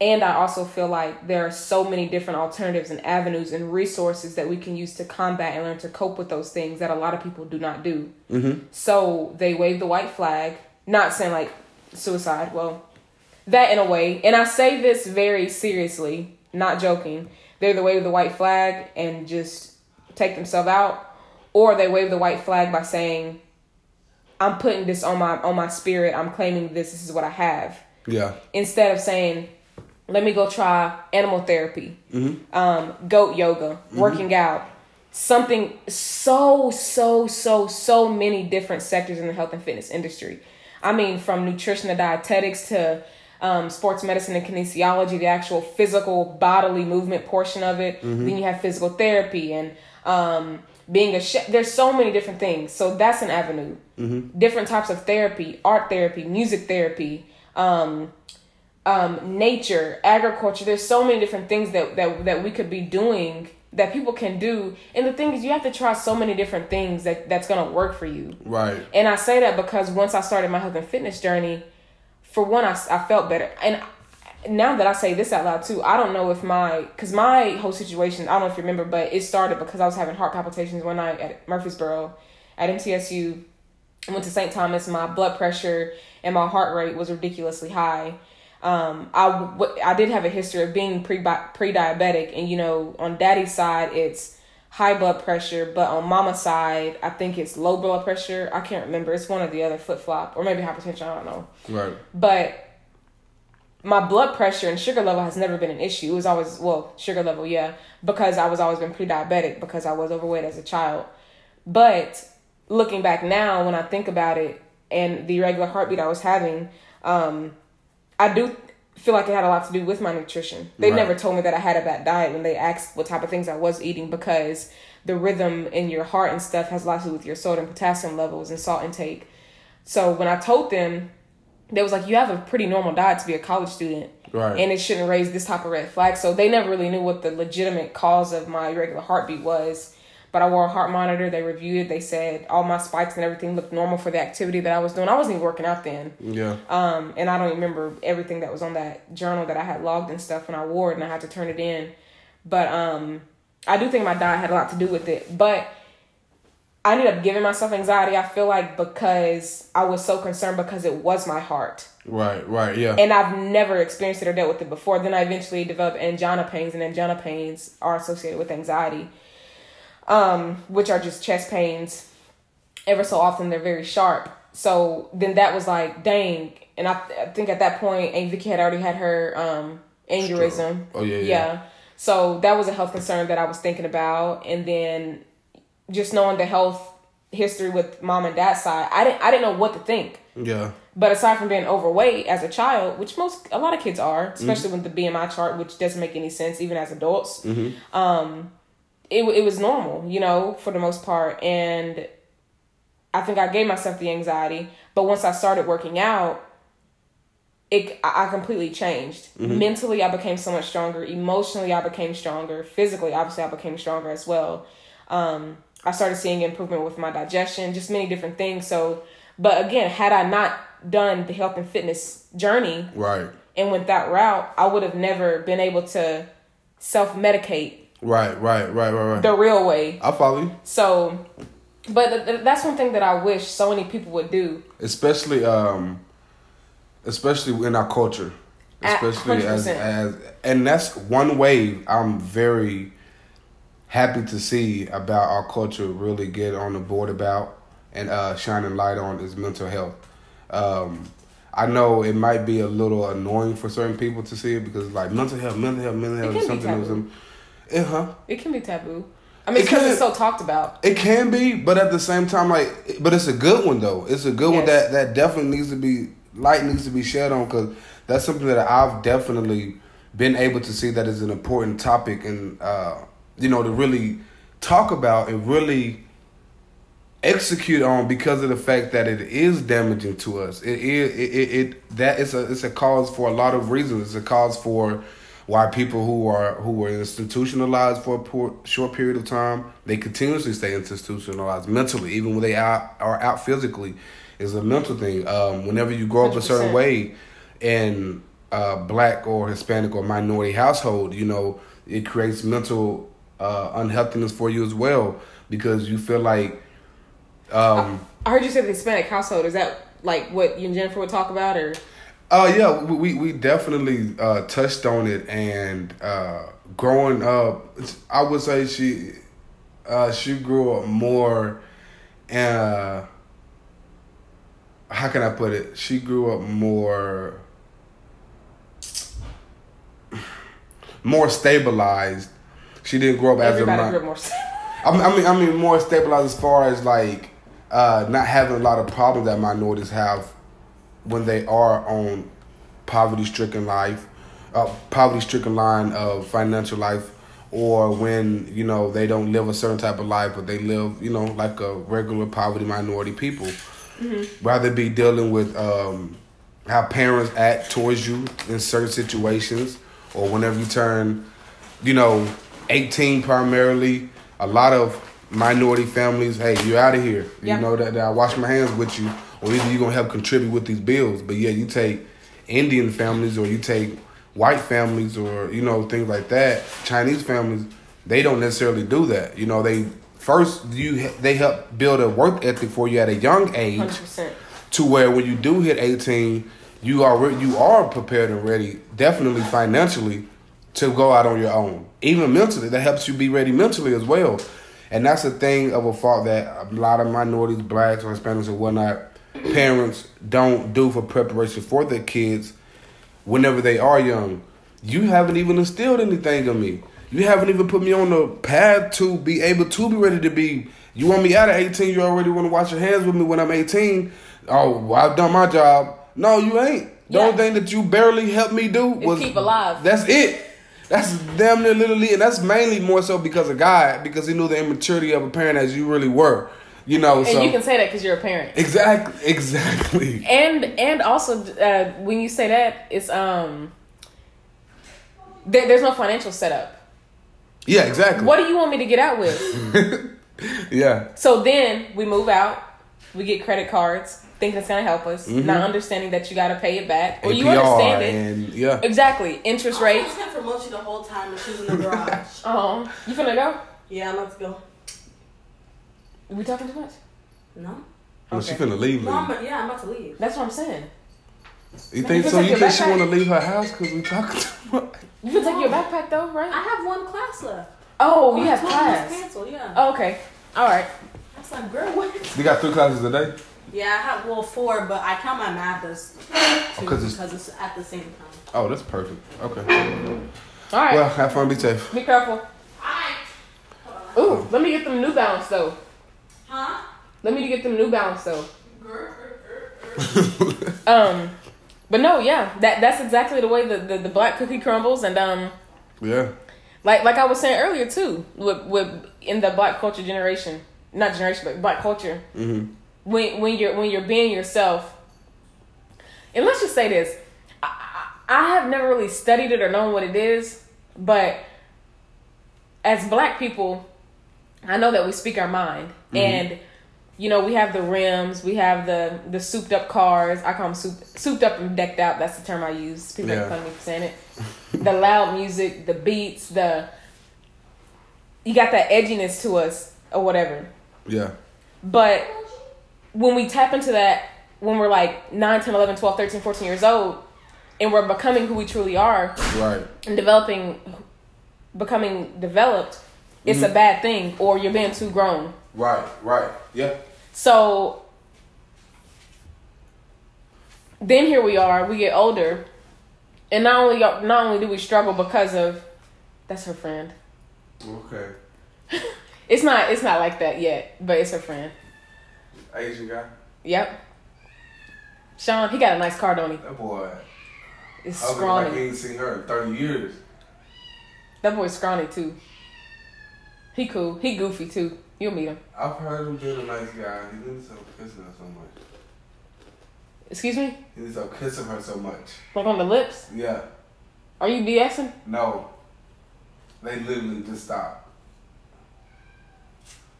And i also feel like there are so many different alternatives and avenues and resources that we can use to combat and learn to cope with those things that a lot of people do not do. Mm-hmm. so they wave the white flag. Not saying like suicide well that in a way. And i say this very seriously not joking. They either wave the white flag and just take themselves out or they wave the white flag by saying i'm putting this on my on my spirit i'm claiming this this is what i have Yeah. instead of saying let me go try animal therapy um, goat yoga working out something so so so so many different sectors in the health and fitness industry i mean from nutrition to dietetics to um, sports medicine and kinesiology, the actual physical bodily movement portion of it. Mm-hmm. Then you have physical therapy and um, being a chef. There's so many different things. So that's an avenue. Mm-hmm. Different types of therapy, art therapy, music therapy, um, um, nature, agriculture. There's so many different things that, that that we could be doing that people can do. And the thing is, you have to try so many different things that that's gonna work for you. Right. And I say that because once I started my health and fitness journey, for one, I, I felt better. And now that I say this out loud too, I don't know if my, because my whole situation, I don't know if you remember, but it started because I was having heart palpitations one night at Murfreesboro at MTSU. I went to St. Thomas, my blood pressure and my heart rate was ridiculously high. Um, I, w- I did have a history of being pre pre diabetic, and you know, on daddy's side, it's high blood pressure, but on mama's side, I think it's low blood pressure. I can't remember. It's one or the other, flip flop, or maybe hypertension. I don't know. Right. But my blood pressure and sugar level has never been an issue. It was always well, sugar level, yeah, because I was always been pre-diabetic because I was overweight as a child. But looking back now, when I think about it and the irregular heartbeat I was having, um, I do feel like it had a lot to do with my nutrition. They Right. never told me that I had a bad diet when they asked what type of things I was eating because the rhythm in your heart and stuff has a lot to do with your sodium, potassium levels, and salt intake. So when I told them, they was like, "You have a pretty normal diet to be a college student, Right. and it shouldn't raise this type of red flag." So they never really knew what the legitimate cause of my irregular heartbeat was. But I wore a heart monitor. They reviewed it. They said all my spikes and everything looked normal for the activity that I was doing. I wasn't even working out then. Yeah. Um, and I don't even remember everything that was on that journal that I had logged and stuff when I wore it and I had to turn it in. But um, I do think my diet had a lot to do with it. But I ended up giving myself anxiety, I feel like, because I was so concerned because it was my heart. Right. Right. Yeah. And I've never experienced it or dealt with it before. Then I eventually developed angina pains, and angina pains are associated with anxiety, um, which are just chest pains. Ever so often, they're very sharp. So then that was like, dang. And I, I think at that point, Aunt Vicky had already had her um, aneurysm. Oh, yeah, yeah. Yeah. So that was a health concern that I was thinking about. And then just knowing the health history with mom and dad's side, I didn't I didn't know what to think. yeah. But aside from being overweight as a child, which most a lot of kids are, especially with the BMI chart, which doesn't make any sense even as adults, um, it it was normal, you know, for the most part, and I think I gave myself the anxiety. But once I started working out, it I I completely changed. Mentally, I became so much stronger. Emotionally, I became stronger. Physically, obviously, I became stronger as well. Um, I started seeing improvement with my digestion, just many different things. So, but again, had I not done the health and fitness journey Right. and went that route, I would have never been able to self medicate Right. Right. Right. Right. Right. the real way. I follow you. So, but th- th- that's one thing that I wish so many people would do. especially um especially in our culture especially as 100%. as and that's one way i'm very happy to see about our culture really get on the board about and uh shining light on is mental health um I know it might be a little annoying for certain people to see it because like mental health, mental health, mental health is something that was uh huh. It can be taboo. I mean, because can- it's so talked about. It can be, but at the same time, like, but it's a good one though. It's a good one that that definitely needs to be light needs to be shed on because that's something that I've definitely been able to see that is an important topic and uh, you know to really talk about and really execute on because of the fact that it is damaging to us. It is it, it, it that is a it's a cause for a lot of reasons. It's a cause for why people who are who were institutionalized for a poor, short period of time they continuously stay institutionalized mentally, even when they out, are out physically. Is a mental thing. Um, whenever you grow up a certain way in a black or Hispanic or minority household, you know, it creates mental uh, unhealthiness for you as well because you feel like um, I heard you say the Hispanic household. Is that like what you and Jennifer would talk about, or Oh yeah, we we, we definitely uh, touched on it, and uh, growing up, I would say she uh, she grew up more. Uh, how can I put it? She grew up more more stabilized. She didn't grow up as a everybody mi- grew more? I mean, [LAUGHS] I mean, I mean, more stabilized as far as like uh, not having a lot of problems that minorities have when they are on poverty stricken life, uh, poverty stricken line of financial life, or when you know they don't live a certain type of life, but they live you know like a regular poverty minority people. Mm-hmm. Rather be dealing with um, how parents act towards you in certain situations, or whenever you turn, you know, eighteen primarily. A lot of minority families, hey, you're out of here. You know that, that I wash my hands with you, or either you're gonna help contribute with these bills. But yeah, you take Indian families or you take white families or you know things like that. Chinese families, they don't necessarily do that. You know, they first you they help build a work ethic for you at a young age, 100%. to where when you do hit eighteen, you are you are prepared and ready, definitely financially, to go out on your own. Even mentally, that helps you be ready mentally as well. And that's a thing of a fault that a lot of minorities, blacks or Hispanics or whatnot, parents don't do for preparation for their kids whenever they are young. You haven't even instilled anything in me. You haven't even put me on the path to be able to be ready to be. You want me out of 18, you already want to wash your hands with me when I'm 18. Oh, well, I've done my job. No, you ain't. The Yeah. only thing that you barely helped me do was keep alive. That's it. That's damn near literally, and that's mainly more so because of God, because he knew the immaturity of a parent as you really were. You know, And so you can say that because you're a parent. exactly, exactly. and and also uh, when you say that it's um there, there's no financial setup Yeah, exactly. what do you want me to get out with [LAUGHS] Yeah, so then we move out we get credit cards think it's gonna help us not mm-hmm. understanding that you gotta pay it back or you understand it and yeah. exactly interest I rate was gonna promote you the whole time when she was in the garage. oh [LAUGHS] you finna go yeah, let's go. we talking too much No? Well, she finna leave. No, I'm, yeah, I'm about to leave. that's what i'm saying You think You so? You think she backpack? want to leave her house because we talking too much? you can take your backpack though right I have one class left. oh you My have class canceled, yeah. oh, okay all right That's like, girl, what? We got three classes a day. Yeah, I have, well, four, but I count my math as two 'cause it's- because it's at the same time. Oh, that's perfect. Okay. all right Well, have fun. Be safe. be careful Alright. ooh let me get them new balance though Huh? Let me get them New Balance though. [LAUGHS] Um, but no, yeah, that that's exactly the way the, the, the black cookie crumbles, and um, Yeah. like like I was saying earlier too, with with in the black culture generation, not generation, but black culture, Mm-hmm. When when you're when you're being yourself, and let's just say this, I, I have never really studied it or known what it is, but as black people, I know that we speak our mind, mm-hmm. and you know we have the rims, we have the the souped up cars. I call them soup, souped up and decked out. That's the term I use. People Yeah. make fun of me for saying it. [LAUGHS] the loud music, the beats, the you got that edginess to us or whatever. Yeah. But when we tap into that, when we're like 9, 10, 11, 12, 13, 14 years old, and we're becoming who we truly are Right. and developing, becoming developed, it's a mm-hmm. bad thing, or you're being too grown. Right. Right. Yeah. So then here we are, we get older, and not only not only do we struggle because of that's her friend. Okay. [LAUGHS] It's not it's not like that yet, but it's her friend. Asian guy. Yep. Sean, he got a nice car, don't he? That boy. It's I was like scrawny. he ain't seen her in thirty years. That boy's scrawny too. He cool. He goofy too. You'll meet him. I've heard him being a nice guy. He to stop kissing her so much. Excuse me? He to stop kissing her so much. Like on the lips? Yeah. Are you BSing? No. They literally just stopped.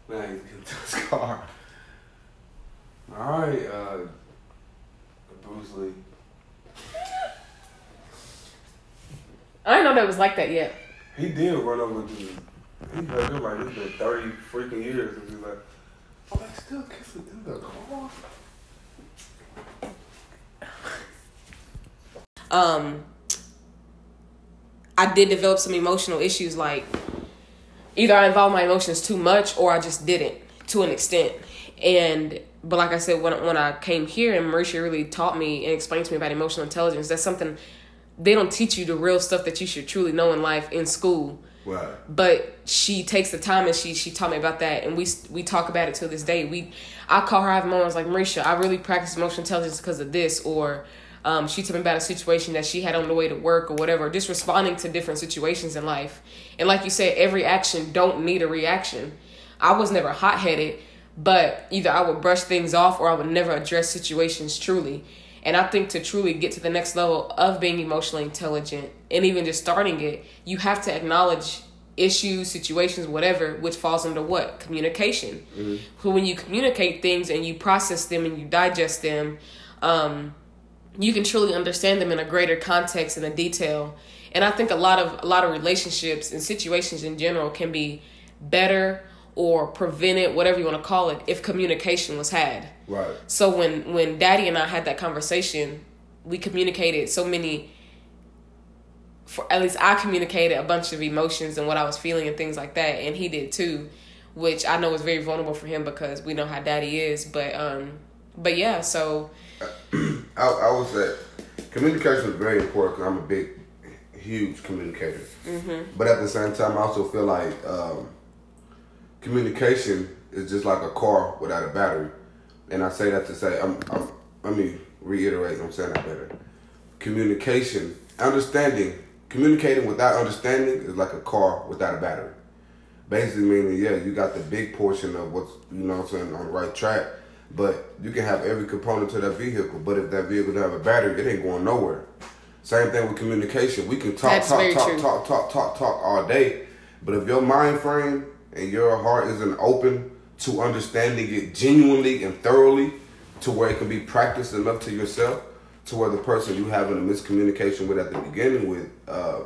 Man, he's getting to his car. Alright, uh Bruce Lee. I didn't know that was like that yet. He did run over to he heard him like it's been thirty freaking years and he's like, Oh they still kissing in the car? um I did develop some emotional issues like either I involved my emotions too much or I just didn't to an extent. And but like I said when when I came here and Marisha really taught me and explained to me about emotional intelligence, that's something they don't teach you the real stuff that you should truly know in life in school. Right. But she takes the time and she she taught me about that and we we talk about it to this day. We I call her I have moments like Marisha, I really practice emotional intelligence because of this or Um, she told me about a situation that she had on the way to work or whatever, just responding to different situations in life. And like you said, every action don't need a reaction. I was never hot headed, but either I would brush things off or I would never address situations truly. And I think to truly get to the next level of being emotionally intelligent and even just starting it, you have to acknowledge issues, situations, whatever, which falls under what? Communication. Mm-hmm. So when you communicate things and you process them and you digest them, um, you can truly understand them in a greater context and a detail. And I think a lot of a lot of relationships and situations in general can be better or prevented, whatever you want to call it, if communication was had. Right. So when when Daddy and I had that conversation, we communicated so many. For at least I communicated a bunch of emotions and what I was feeling and things like that, and he did too, which I know was very vulnerable for him because we know how Daddy is. But um, but yeah, so. [CLEARS THROAT] I, I would say communication is very important because I'm a big, huge communicator. Mm-hmm. But at the same time, I also feel like. Um, communication is just like a car without a battery. And I say that to say, I'm, I'm, let me reiterate, I'm saying that better. Communication, understanding, communicating without understanding is like a car without a battery. Basically meaning, yeah, you got the big portion of what's, you know what I'm saying, on the right track, but you can have every component to that vehicle, but if that vehicle doesn't have a battery, it ain't going nowhere. Same thing with communication. We can talk, That's talk, talk, talk, talk, talk, talk, talk all day, but if your mind frame and your heart isn't open to understanding it genuinely and thoroughly to where it can be practiced enough to yourself to where the person you having a miscommunication with at the beginning with uh,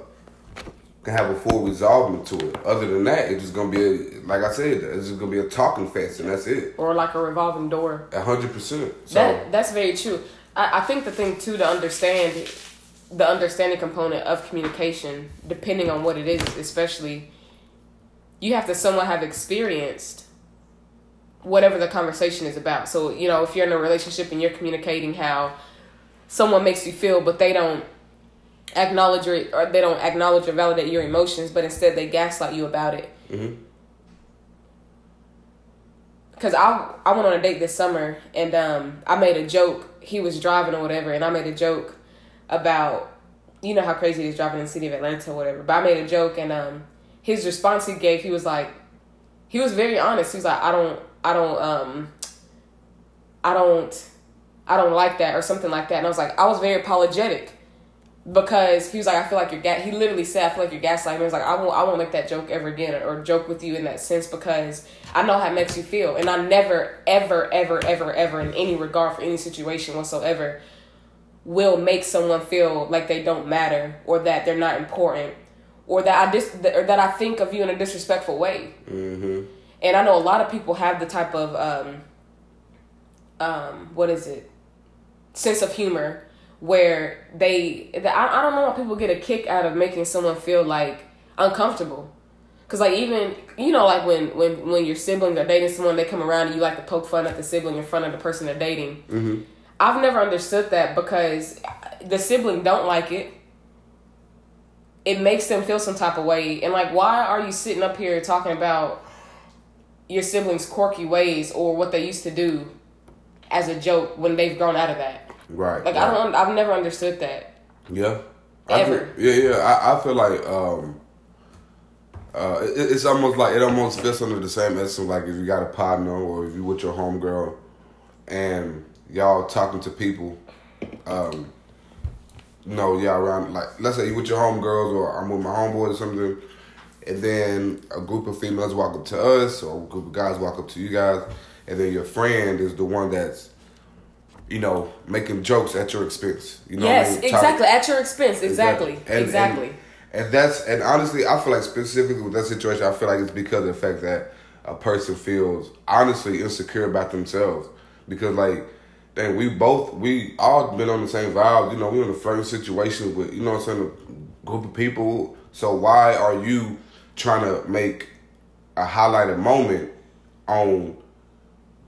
can have a full resolvement to it. Other than that, it's just gonna be a, like I said, it's just gonna be a talking fest, and that's it. Or like a revolving door. A hundred percent. That that's very true. I, I think the thing too to understand the understanding component of communication, depending on what it is, especially you have to somewhat have experienced whatever the conversation is about. So, you know, if you're in a relationship and you're communicating how someone makes you feel, but they don't acknowledge or, or they don't acknowledge or validate your emotions, but instead they gaslight you about it. Mm-hmm. Cause I I went on a date this summer and um I made a joke. He was driving or whatever, and I made a joke about you know how crazy it is driving in the city of Atlanta or whatever. But I made a joke and um his response he gave, he was like, he was very honest. He was like, I don't, I don't, um, I don't, I don't like that or something like that. And I was like, I was very apologetic because he was like, I feel like you're gas. He literally said, I feel like you're gaslighting. He was like, I won't, I won't make that joke ever again or, or joke with you in that sense because I know how it makes you feel, and I never, ever, ever, ever, ever, in any regard for any situation whatsoever, will make someone feel like they don't matter or that they're not important or that I dis or that I think of you in a disrespectful way. Mm-hmm. And I know a lot of people have the type of um, um, what is it sense of humor where they I, I don't know why people get a kick out of making someone feel like uncomfortable. Cause like even you know like when when when your siblings are dating someone they come around and you like to poke fun at the sibling in front of the person they're dating. Mm-hmm. I've never understood that because the sibling don't like it it makes them feel some type of way. And like, why are you sitting up here talking about your siblings' quirky ways or what they used to do as a joke when they've grown out of that? Right. Like right. I don't. I've never understood that. Yeah. Ever. Feel, yeah, yeah. I, I feel like um, uh, it, it's almost like it almost fits under the same essence. Like if you got a partner or if you with your homegirl and y'all talking to people. Um, no, yeah, around like let's say you with your homegirls or I'm with my homeboys or something, and then a group of females walk up to us or a group of guys walk up to you guys, and then your friend is the one that's you know, making jokes at your expense. You know, yes, I mean? exactly at your expense. Exactly, exactly. And, exactly. And, and, that's and honestly, I feel like specifically with that situation, I feel like it's because of the fact that a person feels honestly insecure about themselves because like then we both we all been on the same vibe. You know, we in a flirting situation with you know I'm saying a group of people. So why are you trying to make a highlighted moment on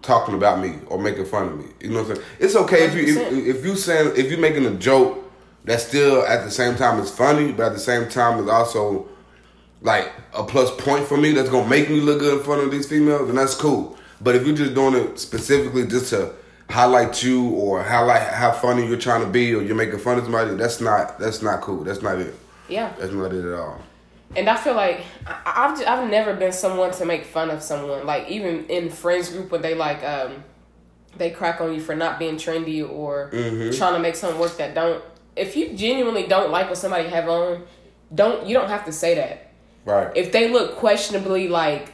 talking about me or making fun of me? You know what I'm saying? It's okay 100%. if you if, if you saying if you making a joke that still at the same time is funny, but at the same time is also like a plus point for me that's gonna make me look good in front of these females, then that's cool. But if you're just doing it specifically just to highlight you or highlight how funny you're trying to be or you're making fun of somebody. That's not that's not cool. That's not it. Yeah. That's not it at all. And I feel like I've just, I've never been someone to make fun of someone. Like even in friends group when they like um they crack on you for not being trendy or trying to make something work that don't. If you genuinely don't like what somebody have on, don't you don't have to say that. Right. If they look questionably like,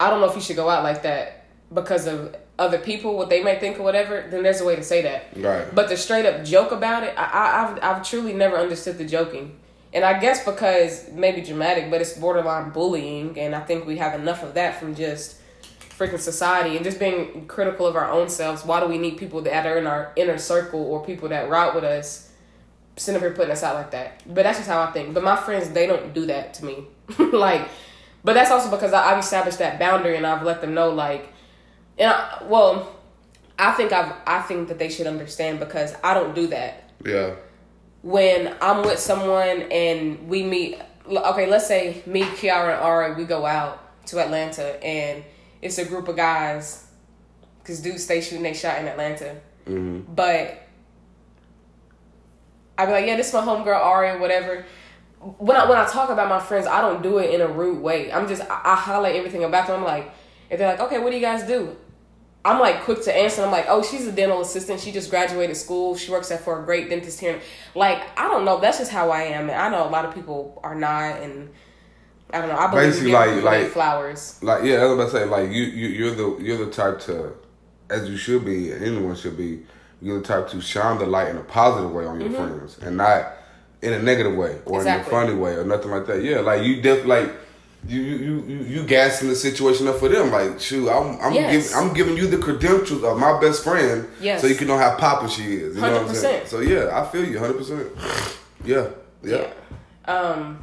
I don't know if you should go out like that because of other people what they may think or whatever. Then there's a way to say that. Right. But to straight up joke about it, I, I, I've I've truly never understood the joking, and I guess because maybe dramatic, but it's borderline bullying, and I think we have enough of that from just freaking society and just being critical of our own selves. Why do we need people that are in our inner circle or people that route with us? Sitting up here putting us out like that, but that's just how I think. But my friends, they don't do that to me. [LAUGHS] like, but that's also because I, I've established that boundary and I've let them know, like, and I, well, I think I've I think that they should understand because I don't do that. Yeah. When I'm with someone and we meet, okay, let's say me, Kiara, and Ari, we go out to Atlanta and it's a group of guys because dudes stay shooting they shot in Atlanta, mm-hmm. but I'd be like, yeah, this is my homegirl Ari or whatever. When I when I talk about my friends, I don't do it in a rude way. I'm just I, I highlight everything about them. I'm like, if they're like, okay, what do you guys do? I'm like quick to answer. I'm like, oh, she's a dental assistant. She just graduated school. She works at for a great dentist here. Like, I don't know. That's just how I am. And I know a lot of people are not. And I don't know. I believe Basically, like- like- flowers. Like yeah, I was about to say like you you you're the you're the type to, as you should be, anyone should be. You're the type to shine the light in a positive way on your friends, and not in a negative way or Mm-hmm. Exactly. in a funny way or nothing like that. Yeah, like you def like. You you you you, gassing the situation up for them like shoot I'm I'm Yes. giving I'm giving you the credentials of my best friend Yes. so you can know how poppin' she is you know what I'm saying so yeah I feel you hundred percent yeah yeah Yeah. Um,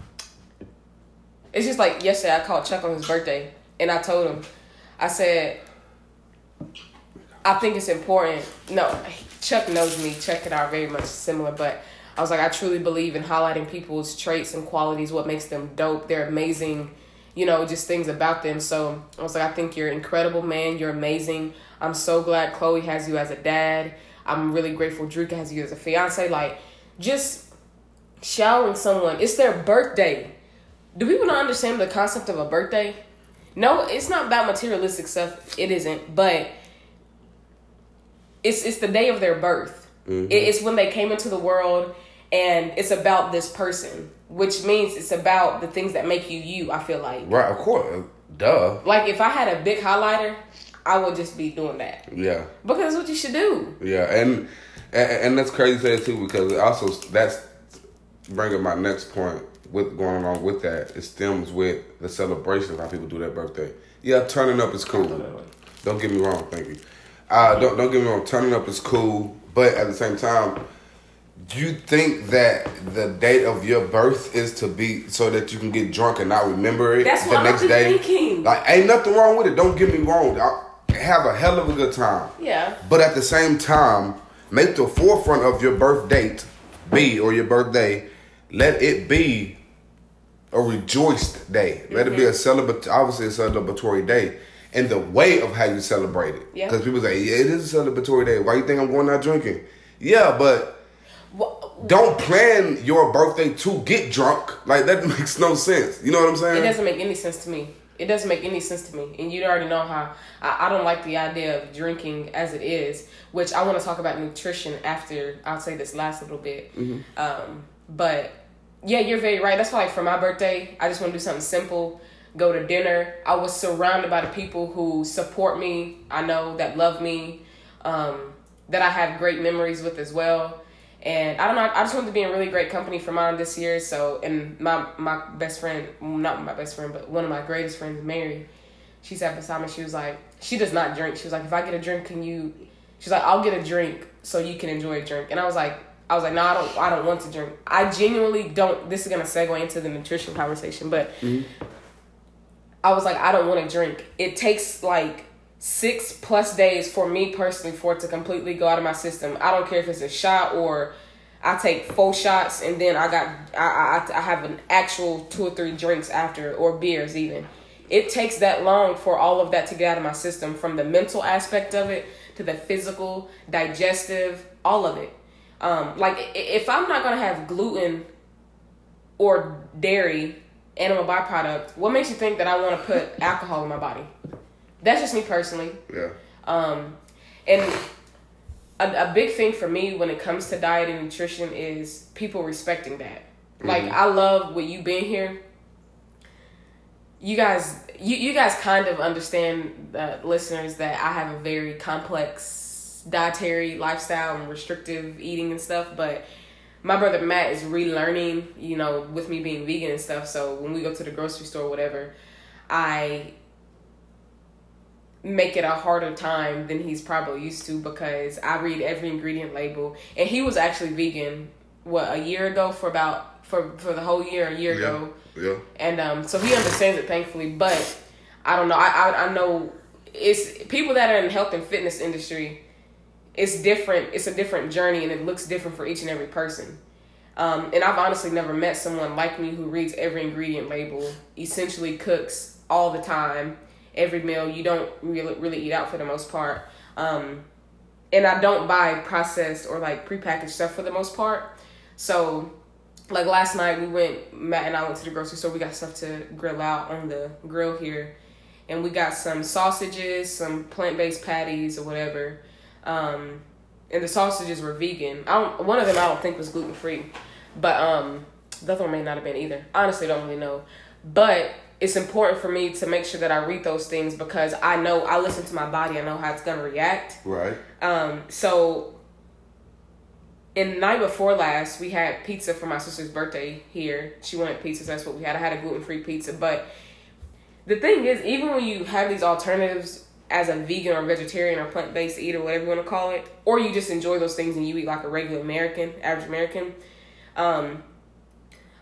it's just like yesterday I called Chuck on his birthday and I told him, I said, I think it's important. No, Chuck knows me. Chuck and I are very much similar, but I was like, I truly believe in highlighting people's traits and qualities, what makes them dope. They're amazing, you know, just things about them. So I was like, I think you're an incredible man. You're amazing. I'm so glad Chloe has you as a dad. I'm really grateful Drika has you as a fiance. Like, just showering someone. It's their birthday. Do people not understand the concept of a birthday? No, it's not about materialistic stuff. It isn't, but it's it's the day of their birth. Mm-hmm. It- It's when they came into the world, and it's about this person, which means it's about the things that make you you. I feel like, right of course duh like if I had a big highlighter, I would just be doing that yeah because that's what you should do. Yeah, and and, and that's crazy to say too because also that's bringing my next point with going along with that. It stems with the celebration of how people do their birthday. Yeah, turning up is cool. Don't get me wrong, thank you. Uh, don't don't get me wrong. Turning up is cool, but at the same time, do you think that the date of your birth is to be so that you can get drunk and not remember it That's the what next I've day? thinking. Like, ain't nothing wrong with it. Don't get me wrong. I have a hell of a good time. Yeah. But at the same time, make the forefront of your birth date be or your birthday, let it be a rejoiced day. Let it be a mm-hmm. celebrate obviously a celebratory day. And the way of how you celebrate it. Yeah. Because people say, yeah, it is a celebratory day. Why you think I'm going out drinking? Yeah, but don't plan your birthday to get drunk. Like that [LAUGHS] makes no sense. You know what I'm saying? It doesn't make any sense to me. It doesn't make any sense to me. And you already know how I, I don't like the idea of drinking as it is, which I want to talk about nutrition after I'll say this last little bit. Um, but yeah, you're very right. That's why like, for my birthday, I just want to do something simple. Go to dinner. I was surrounded by the people who support me. I know that love me, um, that I have great memories with as well. And I don't know. I just wanted to be in really great company for mine this year. So, and my my best friend, not my best friend, but one of my greatest friends, Mary, she sat beside me. She was like, she does not drink. She was like, if I get a drink, can you? She's like, I'll get a drink so you can enjoy a drink. And I was like, I was like, no, I don't. I don't want to drink. I genuinely don't. This is gonna segue into the nutrition conversation, but mm-hmm. I was like, I don't want to drink. It takes like six plus days for me personally for it to completely go out of my system. I don't care if it's a shot or I take four shots and then I got I I, I have an actual two or three drinks after or beers even. It takes that long for all of that to get out of my system from the mental aspect of it to the physical, digestive, all of it. Um, like if I'm not gonna have gluten or dairy, animal byproduct, what makes you think that I want to put alcohol in my body? That's just me personally. Yeah. Um, and a, a big thing for me when it comes to diet and nutrition is people respecting that. Like I love what you've been here. You guys, you you guys kind of understand, uh, listeners, that I have a very complex dietary lifestyle and restrictive eating and stuff. But my brother Matt is relearning, you know, with me being vegan and stuff. So when we go to the grocery store, or whatever, I make it a harder time than he's probably used to because I read every ingredient label. And he was actually vegan what a year ago for about for for the whole year, a year Yeah. ago. Yeah. And um so he understands it thankfully, but I don't know. I, I I know it's people that are in the health and fitness industry it's different it's a different journey and it looks different for each and every person. Um, and I've honestly never met someone like me who reads every ingredient label, essentially cooks all the time, every meal. You don't really really eat out for the most part. Um, and I don't buy processed or like prepackaged stuff for the most part. So, like last night we went, Matt and I went to the grocery store. We got stuff to grill out on the grill here, and we got some sausages, some plant based patties or whatever. Um, and the sausages were vegan. I don't. One of them I don't think was gluten free, but um, the other one may not have been either. Honestly, don't really know. But it's important for me to make sure that I read those things because I know I listen to my body. I know how it's gonna react. Right. Um, so in the night before last, we had pizza for my sister's birthday here. She wanted pizza, so that's what we had. I had a gluten free pizza. But the thing is, even when you have these alternatives as a vegan or vegetarian or plant based eater, whatever you want to call it, or you just enjoy those things and you eat like a regular American, average American, um,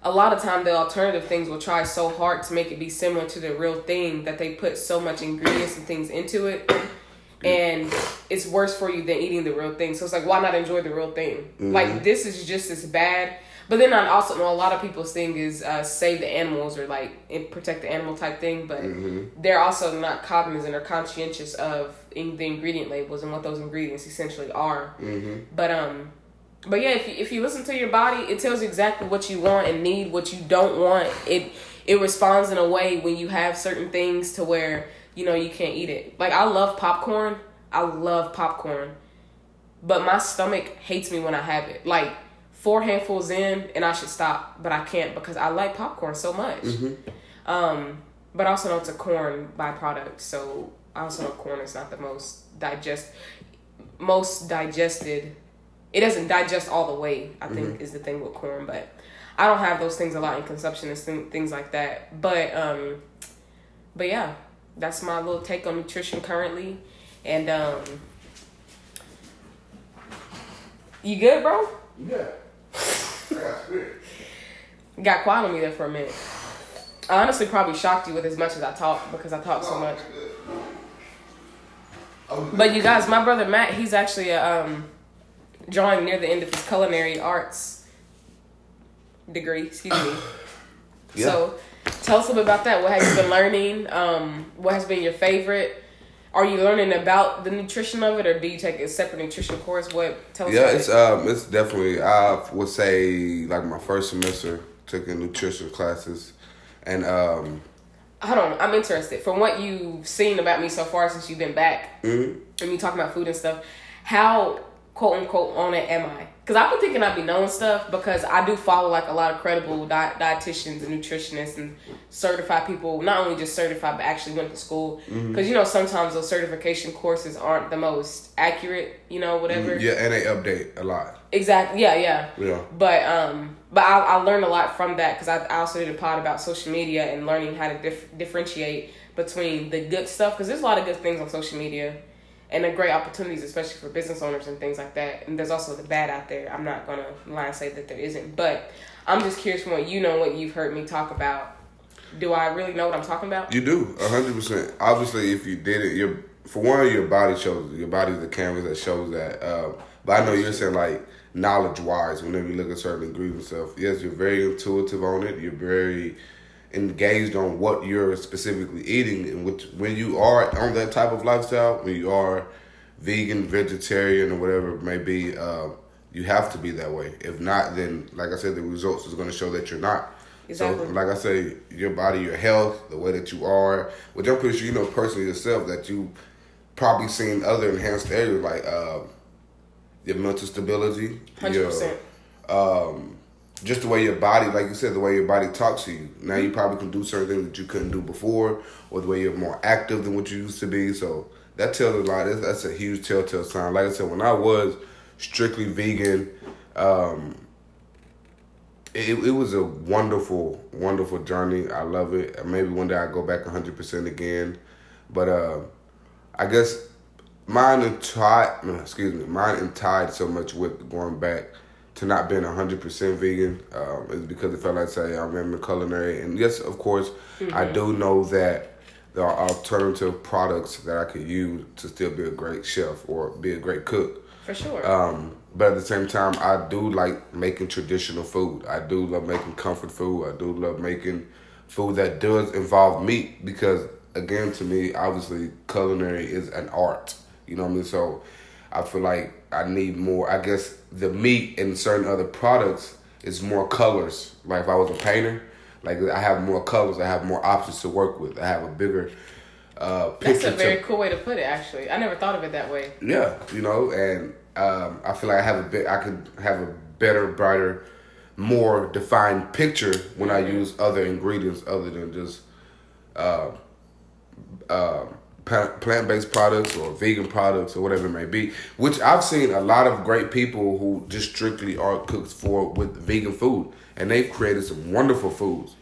a lot of time the alternative things will try so hard to make it be similar to the real thing that they put so much ingredients and things into it. And it's worse for you than eating the real thing. So it's like why not enjoy the real thing? Like this is just as bad. But then i also know a lot of people's thing is uh, save the animals or like protect the animal type thing. But they're also not cognizant or conscientious of in the ingredient labels and what those ingredients essentially are. But um but yeah, if you, if you listen to your body, it tells you exactly what you want and need, what you don't want. It it responds in a way when you have certain things to where you know you can't eat it. Like I love popcorn. I love popcorn, but my stomach hates me when I have it. Like four handfuls in, and I should stop, but I can't because I like popcorn so much. Um, but I also know it's a corn byproduct, so I also know corn is not the most digest most digested it doesn't digest all the way i think is the thing with corn but i don't have those things a lot in consumption and thing- things like that. But um but yeah that's my little take on nutrition currently. And um you good bro? Yeah. I got [LAUGHS] got quiet on me there for a minute. I honestly probably shocked you with as much as i talk because i talk so much. But you guys, my brother Matt, he's actually um, drawing near the end of his culinary arts degree. Excuse me. [COUGHS] Yeah. So, tell us a little bit about that. What have you been learning? Um, what has been your favorite? Are you learning about the nutrition of it, or do you take a separate nutrition course? What? Tell us. Yeah, it's it. um, it's definitely. I would say like my first semester took in nutrition classes, and um, Hold on, I'm interested. From what you've seen about me so far since you've been back, mhm. and you talking about food and stuff, how quote unquote on it am I? Because I've been thinking I'd be knowing stuff because I do follow like a lot of credible di- dietitians and nutritionists and certified people, not only just certified but actually went to school. Because you know sometimes those certification courses aren't the most accurate, you know, whatever. yeah, and they update a lot. Exactly. Yeah, yeah. Yeah. But um, but I, I learned a lot from that because I, I also did a pod about social media and learning how to dif- differentiate between the good stuff because there's a lot of good things on social media and the great opportunities, especially for business owners and things like that. And there's also the bad out there. I'm not gonna lie and say that there isn't, but I'm just curious from what you know, what you've heard me talk about. Do I really know what I'm talking about? You do a hundred percent. Obviously, if you did it, your for one, your body shows your body's the canvas that shows that. Um, but I know you're saying like knowledge wise, whenever you look at certain ingredients stuff, yes, you're very intuitive on it. You're very engaged on what you're specifically eating, and which when you are on that type of lifestyle, when you are vegan, vegetarian, or whatever it may be, uh, you have to be that way. If not, then like I said, the results is going to show that you're not. Exactly. So, like I say, your body, your health, the way that you are, which I'm pretty sure you know personally yourself that you probably seen other enhanced areas like uh, your mental stability, Hundred your percent. um, just the way your body, like you said, the way your body talks to you. Now you probably can do certain things that you couldn't do before, or the way you're more active than what you used to be. So that tells a lot. That's, that's a huge telltale sign. Like I said, when I was strictly vegan, um, it, it was a wonderful, wonderful journey. I love it. Maybe one day I go back 100% again. But uh, I guess mine and tied, excuse me, mine and tied so much with going back to not being 100% vegan um, is because it felt like, say, I'm in the culinary. And yes, of course, I do know that there are alternative products that I could use to still be a great chef or be a great cook. For sure. Um, but at the same time, I do like making traditional food. I do love making comfort food. I do love making food that does involve meat because, again, to me, obviously, culinary is an art. You know what I mean? So I feel like I need more. I guess the meat and certain other products is more colors. Like if I was a painter, like I have more colors. I have more options to work with. I have a bigger uh, That's a very to, cool way to put it. Actually, I never thought of it that way. yeah, you know, and um, I feel like I have a bit. I could have a better, brighter, more defined picture when I use other ingredients other than just uh, uh, plant based products or vegan products or whatever it may be. Which I've seen a lot of great people who just strictly are cooks for with vegan food, and they've created some wonderful foods.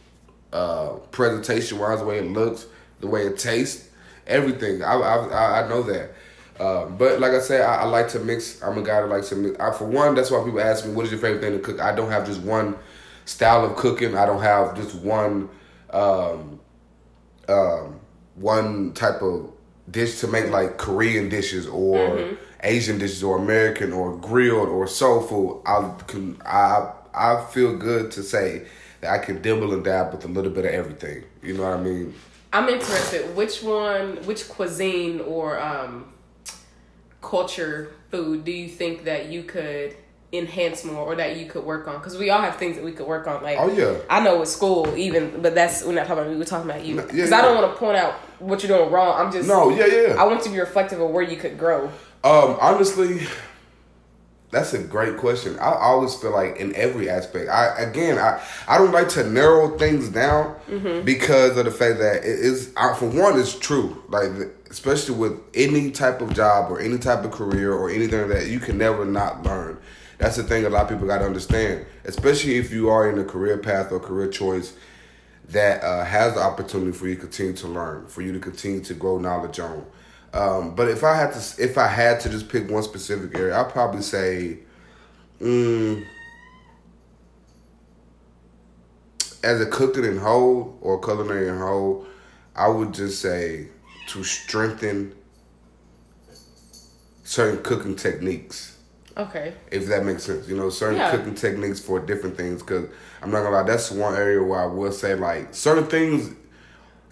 Uh, presentation wise, the way it looks, the way it tastes, everything. I I, I know that. Uh, but like I said, I, I like to mix. I'm a guy that likes to mix. I, for one, that's why people ask me, "What is your favorite thing to cook?" I don't have just one style of cooking. I don't have just one um, um, one type of dish to make, like Korean dishes or Asian dishes or American or grilled or soul food. I can I I feel good to say that I can dibble and dab with a little bit of everything. You know what I mean? I'm interested. Which one, which cuisine or um, culture food do you think that you could enhance more or that you could work on? Because we all have things that we could work on. Like, Oh, yeah. I know with school even, but that's we're not talking about me. We're talking about you. No, Because yeah, I don't want to point out what you're doing wrong. I'm just No, yeah, yeah. I want to be reflective of where you could grow. Um, honestly, that's a great question. I always feel like in every aspect. I again, I I don't like to narrow things down because of the fact that it is. I, for one, it's true. Like especially with any type of job or any type of career or anything that you can never not learn. That's the thing a lot of people got to understand, especially if you are in a career path or career choice that uh, has the opportunity for you to continue to learn, for you to continue to grow knowledge on. Um, but if I had to, if I had to just pick one specific area, I'd probably say, mm, as a cooking in whole or culinary in whole, I would just say to strengthen certain cooking techniques Okay. if that makes sense. You know, certain Yeah. cooking techniques for different things. Because I'm not gonna lie, that's one area where I will say like certain things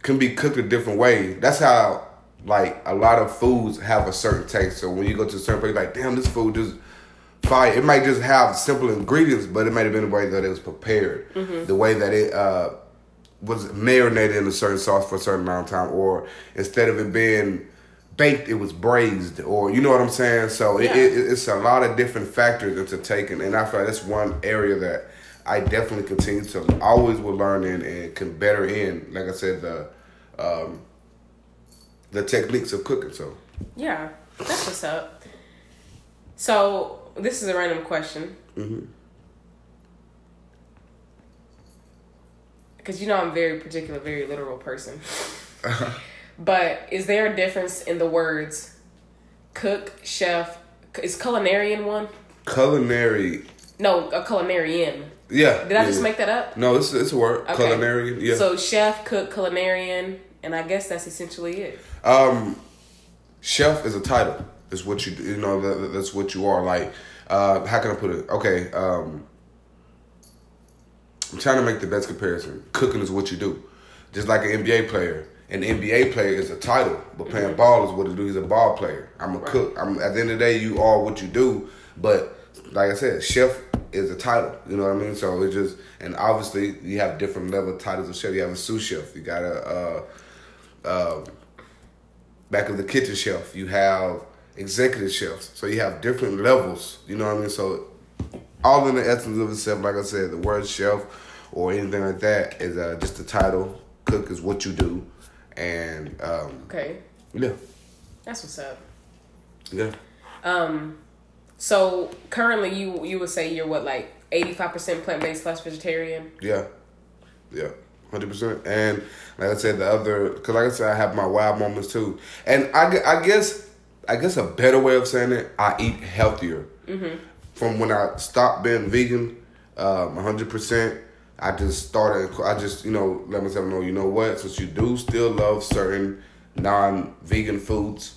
can be cooked a different way. That's how like a lot of foods have a certain taste. So when you go to a certain place, like damn, this food just fire. It might just have simple ingredients, but it might have been the way that it was prepared, the way that it uh, was marinated in a certain sauce for a certain amount of time, or instead of it being baked, it was braised, or you know what I'm saying. So Yeah. it, it's a lot of different factors into taking, and I feel like that's one area that I definitely continue to always will learn in and can better in. Like I said, the um, the techniques of cooking. So Yeah, that's what's up. So this is a random question. Because you know I'm very particular, very literal person. [LAUGHS] but is there a difference in the words cook, chef? Is culinarian one? culinary, No, a culinarian. yeah. Did I just yeah. make that up? No, it's it's a word. Okay. Culinary, yeah. So chef, cook, culinarian, and I guess that's essentially it. Um, chef is a title. Is what you. You know that, that's what you are. Like, uh, how can I put it? Okay. Um, I'm trying to make the best comparison. Cooking is what you do. Just like an NBA player, An NBA player is a title, but playing ball is what it do. He's a ball player. I'm a cook. I'm at the end of the day, you are what you do. But like I said, chef is a title. You know what I mean? So it's just and obviously you have different level titles of chef. You have a sous chef. You got a uh, uh, back of the kitchen chef. You have executive chefs. So you have different levels. You know what I mean? So all in the essence of itself, like I said, the word chef or anything like that is uh, just a title. Cook is what you do, and um, Okay, yeah, that's what's up. yeah, Um, so currently, you you would say you're what like eighty five percent plant based slash vegetarian. yeah, yeah, hundred percent. And like I said, the other because like I said, I have my wild moments too. And I, I guess I guess a better way of saying it, I eat healthier. From when I stopped being vegan, um, hundred percent. I just started. I just you know let myself know. You know what? Since you do still love certain non-vegan foods,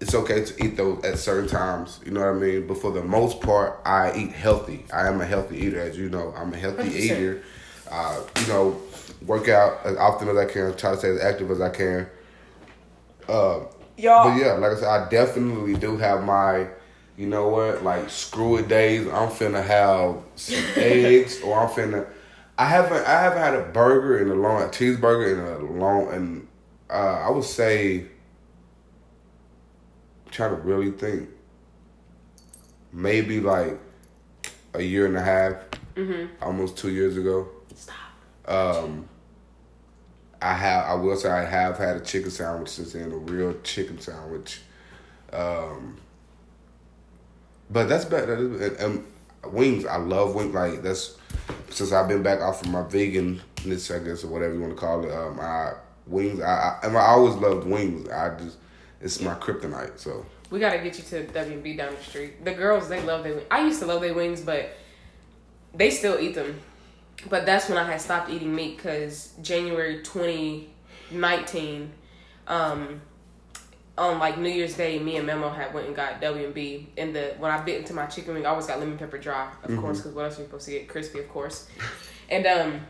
it's okay to eat those at certain times. You know what I mean? But for the most part, I eat healthy. I am a healthy eater, as you know. I'm a healthy 100%. eater. Uh, you know, work out as often as I can. Try to stay as active as I can. Uh, Y'all, but yeah, like I said, I definitely do have my, you know what, like screw it days. I'm finna have some [LAUGHS] eggs, or I'm finna. I haven't I haven't had a burger in a long a cheeseburger in a long and uh, I would say. trying to really think. Maybe like a year and a half, almost two years ago. stop. Um, I have. I will say I have had a chicken sandwich since then, a real chicken sandwich. Um, but that's better. And, and wings, I love wings. Like that's since I've been back off of my veganness, I guess, or whatever you want to call it. Um, I wings. I, I I always loved wings. I just it's my kryptonite. So We gotta get you to WB down the street. The girls, they love their wings. I used to love their wings, but they still eat them. But that's when I had stopped eating meat because January 2019, um, on like New Year's Day, me and Memo had went and got W&B. And the when I bit into my chicken wing, I always got lemon pepper dry, of course, because what else are you supposed to get? Crispy, of course. And um,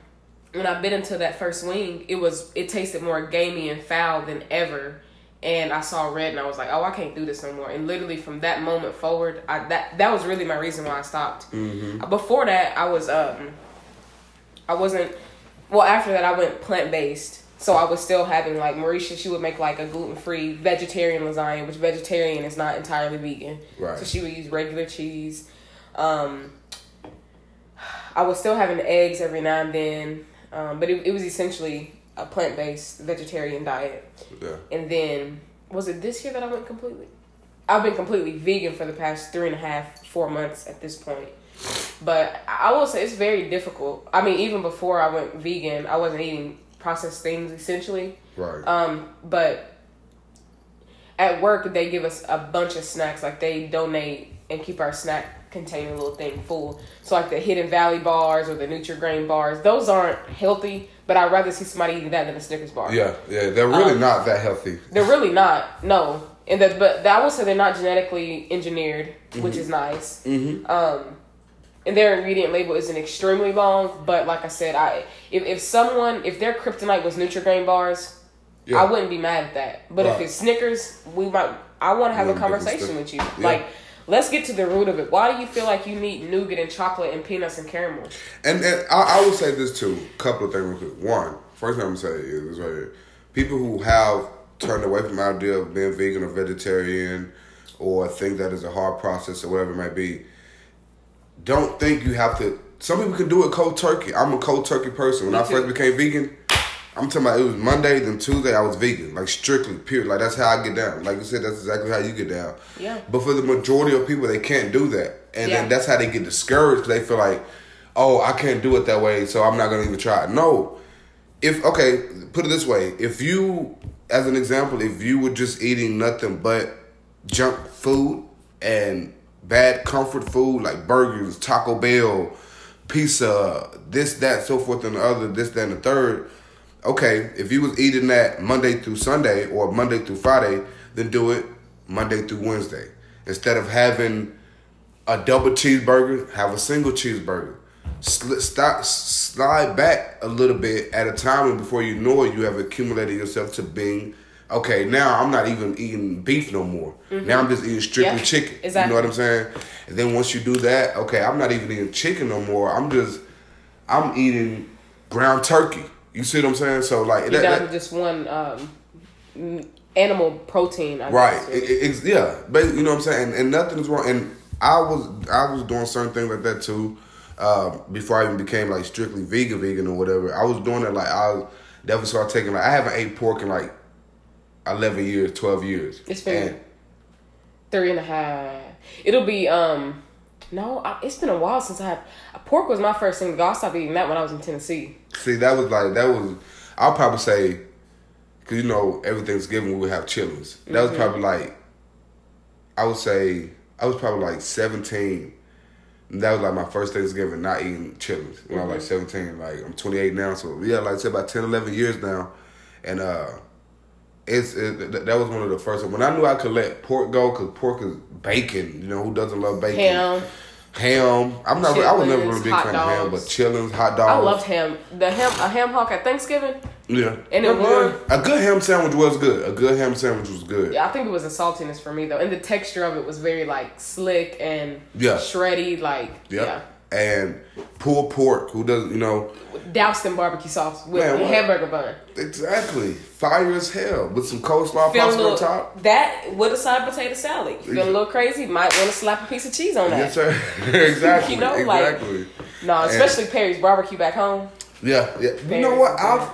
when I bit into that first wing, it was it tasted more gamey and foul than ever. And I saw red, and I was like, "Oh, I can't do this no more." And literally from that moment forward, I, that that was really my reason why I stopped. Before that, I was um, I wasn't. Well, after that, I went plant based. So I was still having like Marisha. She would make like a gluten free vegetarian lasagna, which vegetarian is not entirely vegan. Right. So she would use regular cheese. Um, I was still having eggs every now and then, um, but it, it was essentially a plant based vegetarian diet. yeah, And then was it this year that I went completely? I've been completely vegan for the past three and a half, four months at this point. But I will say it's very difficult. I mean, even before I went vegan, I wasn't eating processed things essentially. right. Um, but at work they give us a bunch of snacks. Like they donate and keep our snack container little thing full. So like the Hidden Valley bars or the Nutri-Grain bars, those aren't healthy. But I'd rather see somebody eating that than a Snickers bar. yeah, yeah. They're really um, not that healthy. They're really not. No, and that but I will say they're not genetically engineered, which is nice. Mm-hmm. Um, and their ingredient label isn't extremely long, but like I said, I if, if someone if their kryptonite was Nutri-Grain bars, Yeah. I wouldn't be mad at that. But if it's Snickers, we might. I want to have a conversation with you. Yeah. Like, let's get to the root of it. Why do you feel like you need nougat and chocolate and peanuts and caramel? And, and I, I would say this too. A couple of things. real quick. One, first thing I'm gonna say is right here. People who have turned away from the idea of being vegan or vegetarian, or think that is a hard process or whatever it might be, don't think you have to. Some people can do it cold turkey. I'm a cold turkey person. When Me I first too. became vegan, I'm talking about it was Monday, then Tuesday I was vegan, like strictly, period. Like that's how I get down. Like you said, that's exactly how you get down. Yeah. But for the majority of people, they can't do that, and Yeah. then that's how they get discouraged. they feel like, oh, I can't do it that way, so I'm not gonna even try. it. No, if okay, put it this way: if you, as an example, if you were just eating nothing but junk food and bad comfort food like burgers, Taco Bell, pizza, this, that, so forth, and the other, this, that, and the third. Okay, if you was eating that Monday through Sunday or Monday through Friday, then do it Monday through Wednesday. Instead of having a double cheeseburger, have a single cheeseburger. stop, slide back a little bit at a time, and before you know it, you have accumulated yourself to being okay. Now I'm not even eating beef no more. Now I'm just eating strictly Mm-hmm. Yeah, chicken. exactly. You know what I'm saying? And then once you do that, okay, I'm not even eating chicken no more. I'm just I'm eating ground turkey. You see what I'm saying? So like You're that- that- just one um, animal protein. I Right. Guess, It, it- it's, yeah. But you know what I'm saying? And, and nothing's wrong. And I was I was doing certain things like that too. Um, before I even became like strictly vegan, vegan or whatever. I was doing it like I was definitely started taking like I haven't ate pork in like eleven years, twelve years. It's been- And- Three and a half. It'll be um. No, I, it's been a while since I have pork. Was my first thing. I stopped eating that when I was in Tennessee. See, that was like that was. I'll probably say, cause you know every Thanksgiving we would have chitlins. That was probably like, I would say I was probably like seventeen. That was like my first Thanksgiving not eating chitlins when I was like seventeen. Like I'm 28 now, so yeah, like I said about 10, 11 years now, and uh, it's it, that was one of the first. When I knew I could let pork go, cause pork is bacon. You know who doesn't love bacon? Ham. Ham. I'm not. I was never really a big fan of ham, but chitlins, hot dogs. I loved ham. The ham, a ham hock at Thanksgiving. Yeah. And it was. A good ham sandwich was good. A good ham sandwich was good. Yeah, I think it was the saltiness for me though, and the texture of it was very like slick and Yeah. shreddy. Like Yep. And pulled pork, who doesn't, you know, doused in barbecue sauce with Man, hamburger bun. exactly. Fire as hell with some coleslaw Feeling on top. that with a side potato salad. You Feeling a little crazy. Might want to slap a piece of cheese on that. Yes, sir. [LAUGHS] [LAUGHS] exactly. You know, like- exactly. No, especially Perry's barbecue back home. yeah, yeah. You know what? I've,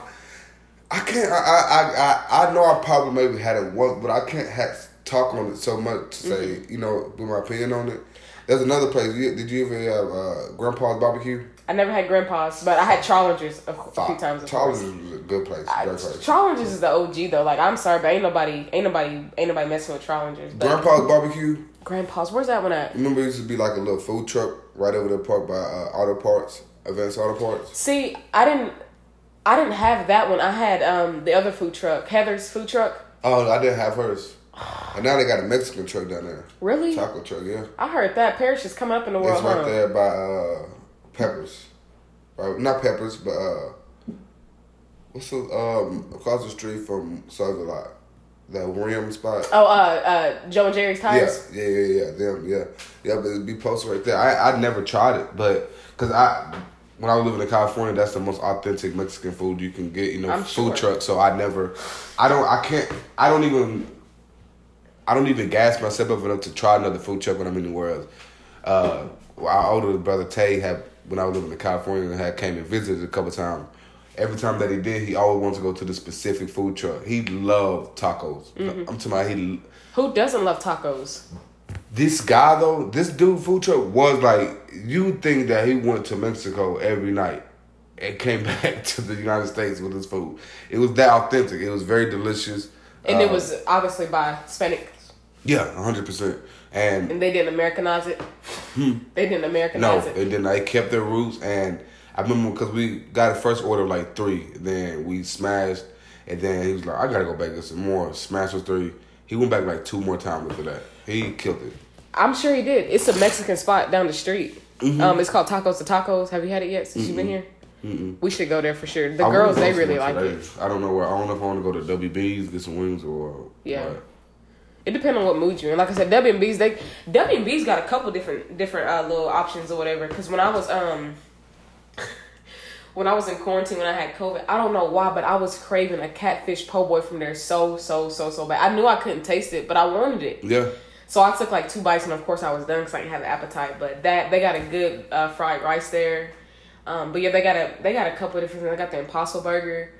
I can't. I, I, I, I know I probably maybe had it once, but I can't ha talk on it so much to say, Mm-hmm. you know, with my opinion on it. There's another place. You- Did you ever have uh, Grandpa's Barbecue? I never had grandpa's, but I had Challenger's a, a few times. Course. was a good place. I, Great place. Challenger's is the OG though. Like I'm sorry, but ain't nobody, ain't nobody, ain't nobody messing with Challenger's. Grandpa's Barbecue. grandpa's, where's that one at? Remember, it used to be like a little food truck right over there, parked by uh, Auto Parts, Advanced Auto Parts. See, I didn't, I didn't have that one. I had um the other food truck, Heather's food truck. Oh, I didn't have hers. And now they got a Mexican truck down there, Really? taco truck. Yeah, I heard that Parish is coming up in the world, it's right huh? there by uh, Peppers. Right, not Peppers, but uh, what's the um across the street from Southern Lot, that Rim spot. Oh, uh, uh, Joe and Jerry's Yeah, tires. yeah, yeah, yeah, them, yeah, yeah. But it'd be posted right there. I I never tried it, but because I when I was living in California, that's the most authentic Mexican food you can get. You know, I'm food sure. truck. So I never, I don't, I can't, I don't even, I don't even gas myself up enough to try another food truck when I'm anywhere else. Uh, well, our older brother Tay had when I was living in California and had came and visited a couple times. Every time that he did, he always wanted to go to the specific food truck. He loved tacos. Mm-hmm. I'm talking about he Who doesn't love tacos? this guy though, this dude food truck was like you think that he went to Mexico every night and came [LAUGHS] back to the United States with his food. It was that authentic. It was very delicious. And it Uh, was obviously by Hispanic, yeah, hundred percent. And and they didn't Americanize it. They didn't no, Americanize it. No, and then they kept their roots. And I remember because we got a first order of like three, then we smashed, and then he was like, "I gotta go back and get some more." Smashed was three. He went back like two more times after that. He killed it. I'm sure he did. It's a Mexican spot down the street. Mm-hmm. Um, it's called Tacos to Tacos. Have you had it yet since you've been here? We should go there for sure. The I girls, they really like today. it. I don't know where. I don't know if I want to go to WB's get some wings or Yeah. what. It depends on what mood you're in. Like I said, WMBs they W and B's got a couple different different uh, little options or whatever. Because when I was um [LAUGHS] when I was in quarantine when I had COVID, I don't know why, but I was craving a catfish po' boy from there so so so so bad. I knew I couldn't taste it, but I wanted it. Yeah, So I took like two bites, and of course I was done because I didn't have an appetite. But that they got a good uh, fried rice there. Um, but yeah, they got a they got a couple of different. They got the Impossible Burger.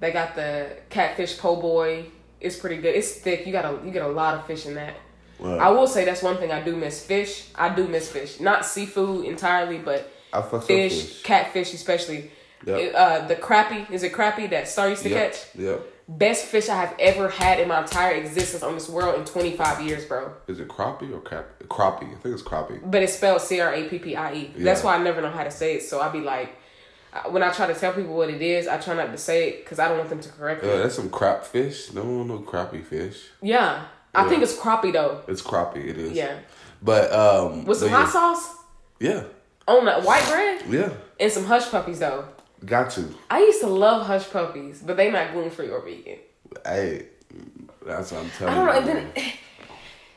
They got the catfish po' boy. It's pretty good. It's thick. You got a you get a lot of fish in that. I will say that's one thing I do miss fish. I do miss fish, not seafood entirely, but fish, fish. catfish especially. Yep. It, uh, the crappie is it crappie that Star used to Yep. catch? Yep. Best fish I have ever had in my entire existence on this world in 25 years, bro. Is it crappie or cap? Crappie. I think it's crappie. But it's spelled C R A P P I E. That's why I never know how to say it. So I'd be like, when I try to tell people what it is, I try not to say it because I don't want them to correct Yeah, me. that's some crap fish. No know crappie fish. Yeah, I think it's crappie though. It's crappie. It is. Yeah, But um. with some hot sauce Yeah. on that white bread. Yeah. And some hush puppies though. Got to. I used to love hush puppies, but they not gluten free or vegan. Hey, that's what I'm telling I don't know. you. And then, [LAUGHS]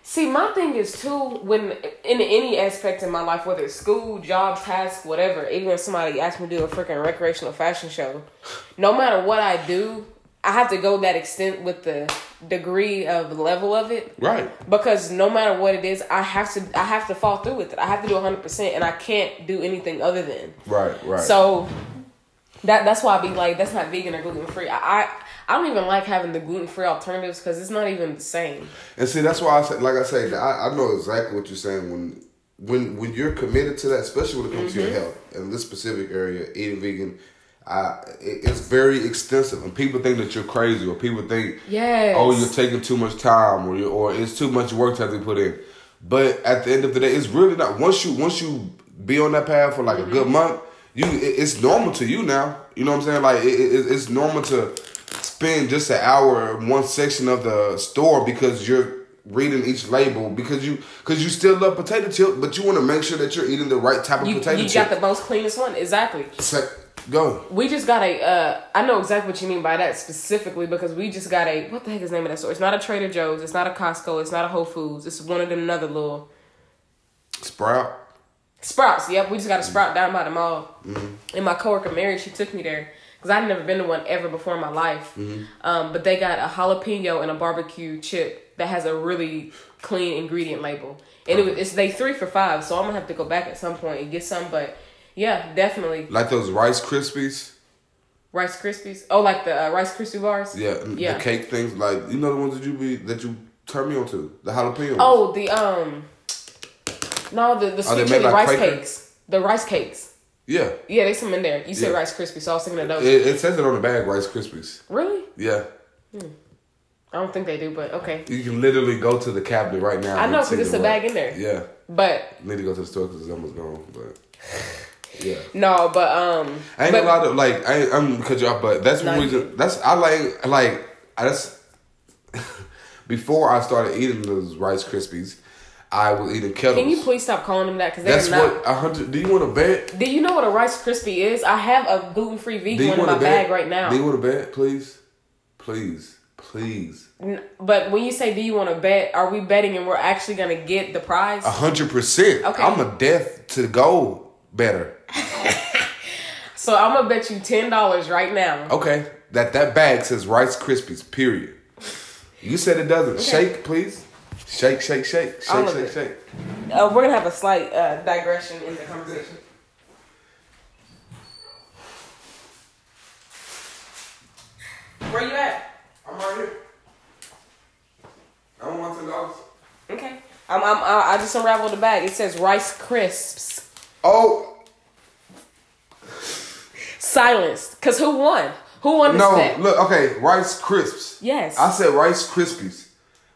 see, my thing is too when in any aspect in my life, whether it's school, job, task, whatever. Even if somebody asks me to do a freaking recreational fashion show, no matter what I do, I have to go that extent with the degree of level of it. right. Because no matter what it is, I have to I have to fall through with it. I have to do hundred percent, and I can't do anything other than. Right, right. So that that's why I be like, that's not vegan or gluten free. I, I I don't even like having the gluten free alternatives because it's not even the same. And see, that's why I said, like I say, I, I know exactly what you're saying when when when you're committed to that, especially when it comes to Mm-hmm. your health and this specific area, eating vegan. I, it- it's very extensive, and people think that you're crazy, or people think, Yes. oh, you're taking too much time, or or it's too much work to have to put in. But at the end of the day, it's really not. Once you once you be on that path for like a good month, you it, it's normal to you now. You know what I'm saying? Like it, it's normal to spend just an hour in one section of the store because you're reading each label because you because you still love potato chip, but you want to make sure that you're eating the right type of You, potato you chip. got the most cleanest one, exactly. Go. We just got a. Uh, I know exactly what you mean by that specifically because we just got a. What the heck is the name of that store? It's not a Trader Joe's. It's not a Costco. It's not a Whole Foods. It's one of them another little Sprout. Sprouts. Yep, we just got a Sprout down by the mall. And my coworker Mary, she took me there because I'd never been to one ever before in my life. Um, but they got a jalapeno and a barbecue chip that has a really clean ingredient label, and it was, it's they three for five. So I'm gonna have to go back at some point and get some. But yeah, definitely Like those Rice Krispies. Rice Krispies. Oh, like the uh, Rice Krispie bars. Yeah, Yeah. the cake things. Like you know the ones that you be that you turn me on to the jalapeno. Oh, the um, no, the the sweet chili like rice Quaker? cakes. The rice cakes. Yeah. Yeah, they some in there. You said Yeah. Rice Krispies, so I was thinking of those. It, it says it on the bag, Rice Krispies. really? Yeah, I don't think they do, but okay. you can literally go to the cabinet right now. I know because it's a them bag in there. Yeah, But need to go to the store because it's almost gone. But [SIGHS] yeah, no, but um, I ain't but, a lot of like I I'm cut you off, but that's one reason. That's I like like I just [LAUGHS] before I started eating those Rice Krispies, I was eating kettles. Can you please stop calling them that? Because they're That's not. what a hundred. Do you want to bet? Do you know what a Rice Krispie is? I have a gluten free vegan one in my bag right now. Do you want to bet, please, please, please? N- But when you say, "Do you want to bet?" Are we betting and we're actually gonna get the prize? A hundred percent. Okay. I'm a death to go better. [LAUGHS] So I'm gonna bet you ten dollars right now. Okay, that that bag says Rice Krispies. Period. You said it doesn't. Shake, please. Shake, shake, shake, All shake, of shake, it. shake. Uh, we're gonna have a slight uh, digression in the conversation. Where you at? I'm right here. I don't want ten dollars. Okay. I'm, I'm, I I just unraveled the bag. It says Rice Crisps. Oh Silenced. Cause who won? Who won this no! bet? Look, okay, Rice Crisps. Yes. I said Rice Krispies.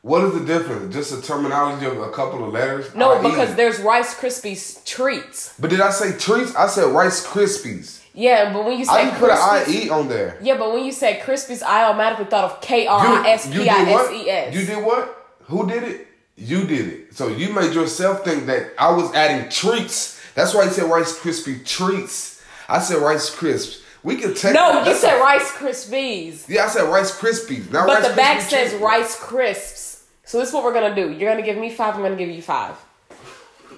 What is the difference? Just the terminology of a couple of letters? no, I because there's Rice Krispies treats. But did I say treats? I said Rice Krispies. Yeah, but when you I say just put an IE on there. yeah, but when you said Krispies, I automatically thought of K R I S You did what? S E S. You did what? Who did it? You did it. So you made yourself think that I was adding treats. That's why you said Rice Krispie treats. I said Rice Crisps. We can take No, you said a- Rice Krispies. Yeah, I said Rice Krispies. Not But Rice the bag Krispie says treats. Rice Crisps. So this is what we're gonna do. You're gonna give me five. I'm gonna give you five.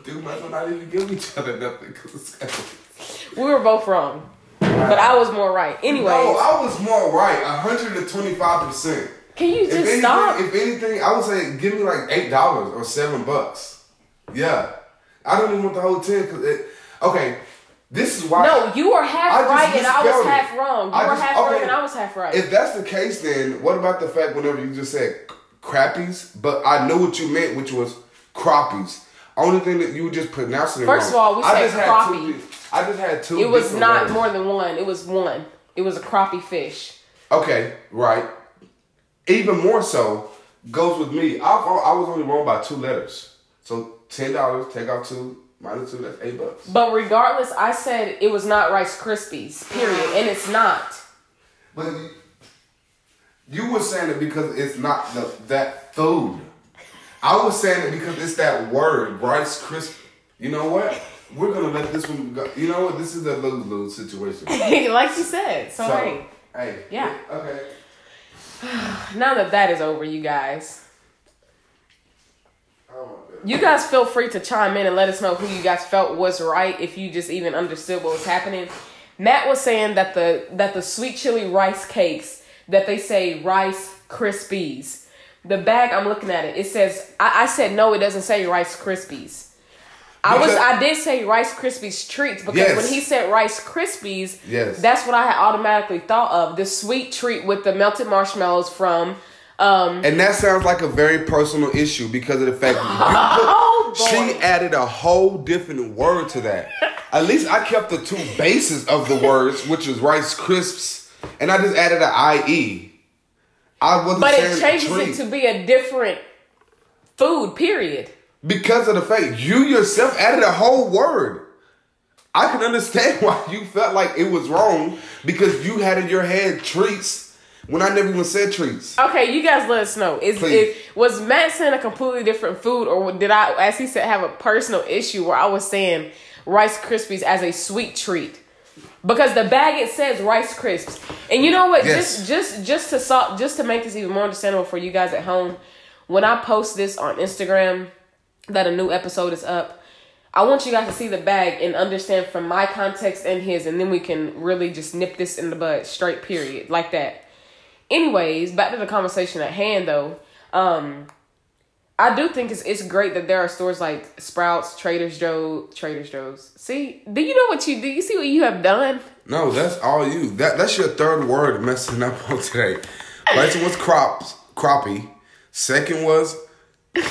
Dude, might as well not even give each other nothing. 'cause- We were both wrong, but I was more right. Anyway, No, I was more right. 125%. can you If just anything, stop? if anything, I would say give me like eight dollars or seven bucks. Yeah, I don't even want the whole ten because it. Okay, this is why. No, you were half right and I was it. half wrong. You I were just- half okay. right and I was half right. If that's the case, then what about the fact whenever you just said crappies, but I know what you meant, which was crappies. Only thing that you were just pronouncing it First wrong. of all, we I said just had crappie. two. I just had two. it was not letters. more than one. It was one. It was a crappie fish. Okay, right. Even more so goes with me. I, I was only wrong by two letters. So ten dollars, take out two, minus two, that's eight bucks. But regardless, I said it was not Rice Krispies. Period, and it's not. But you- were saying it because it's not the, that food. I was saying it because it's that word, Rice Krispie. You know what? We're gonna let this one go. You know what? This is a lose lose situation. [LAUGHS] like you said. So, So, hey, hey. Yeah. Okay. [SIGHS] now that that is over, you guys, Oh you guys feel free to chime in and let us know who you guys felt was right if you just even understood what was happening. Matt was saying that the that the sweet chili rice cakes that they say rice krispies. The bag I'm looking at it, it says I, I said no, it doesn't say rice krispies. I was I did say Rice Krispies treats because Yes. when he said Rice Krispies, Yes. that's what I had automatically thought of the sweet treat with the melted marshmallows from um And that sounds like a very personal issue because of the fact Oh, that you [LAUGHS] boy. put, she added a whole different word to that. At least I kept the two bases of the words, which is Rice Crisps, and I just added an IE. I wasn't But it changes treat. it to be a different food, period. because of the fact you yourself added a whole word. I can understand [LAUGHS] why you felt like it was wrong because you had in your head treats when I never even said treats. Okay, you guys let us know. Is it was Matt saying a completely different food, or did I, as he said, have a personal issue where I was saying Rice Krispies as a sweet treat? Because the bag it says Rice Crisps, and you know what? Yes. Just just just to solve, just to make this even more understandable for you guys at home, when I post this on Instagram that a new episode is up, I want you guys to see the bag and understand from my context and his, and then we can really just nip this in the bud straight. Period, like that. Anyways, back to the conversation at hand though. Um I do think it's it's great that there are stores like Sprouts, Trader Joe, Trader's Joe's. See, do you know what you do? You see what you have done? No, that's all you. That that's your third word messing up on today. First was crops, crappie. Second was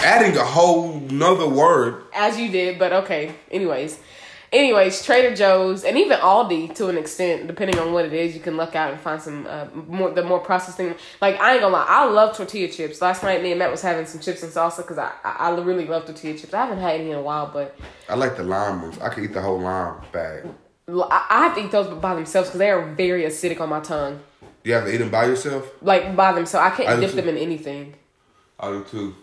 adding a whole nother word. As you did, but okay. Anyways. Anyways, Trader Joe's and even Aldi to an extent, depending on what it is, you can look out and find some uh, more the more processing. Like I ain't gonna lie, I love tortilla chips. Last night, me and Matt was having some chips and salsa because I, I I really love tortilla chips. I haven't had any in a while, but I like the lime ones. I could eat the whole lime bag. I I have to eat those by themselves because they are very acidic on my tongue. You have to eat them by yourself. Like by themselves, I can't I dip too. them in anything. I do too.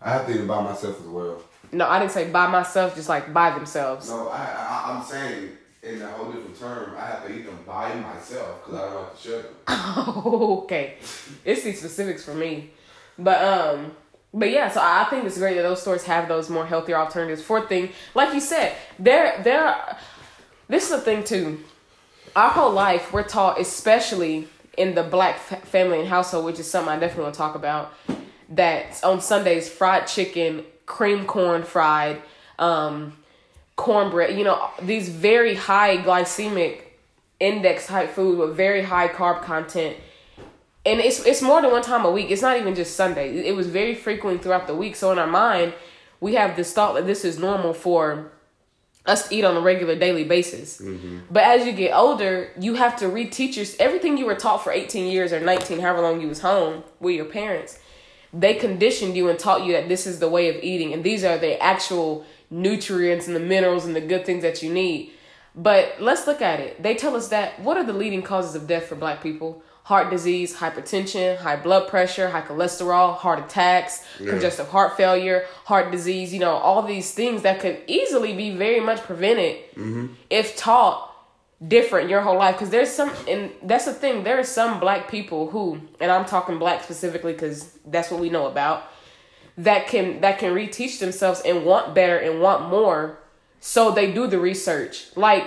I have to eat them by myself as well. No, I didn't say by myself, just like by themselves. No, I, I I'm saying in a whole different term. I have to eat them by myself because I don't like to share them. okay, it's the specifics for me, but um, but yeah. So I think it's great that those stores have those more healthier alternatives. Fourth thing, like you said, there there. This is the thing too. Our whole life, we're taught, especially in the black fa- family and household, which is something I definitely want to talk about. That on Sundays, fried chicken, cream corn fried, um, cornbread. You know, these very high glycemic index type food with very high carb content. And it's it's more than one time a week. It's not even just Sunday. It was very frequent throughout the week. So in our mind, we have this thought that this is normal for us to eat on a regular daily basis. But as you get older, you have to reteach your everything you were taught for 18 years or 19, however long you was home with your parents. They conditioned you and taught you that this is the way of eating and these are the actual nutrients and the minerals and the good things that you need. But let's look at it. They tell us that what are the leading causes of death for black people? Heart disease, hypertension, high blood pressure, high cholesterol, heart attacks, congestive heart failure, heart disease, you know, all these things that could easily be very much prevented mm-hmm. if taught different your whole life because there's some and that's the thing there are some black people who and i'm talking black specifically because that's what we know about that can that can reteach themselves and want better and want more so they do the research like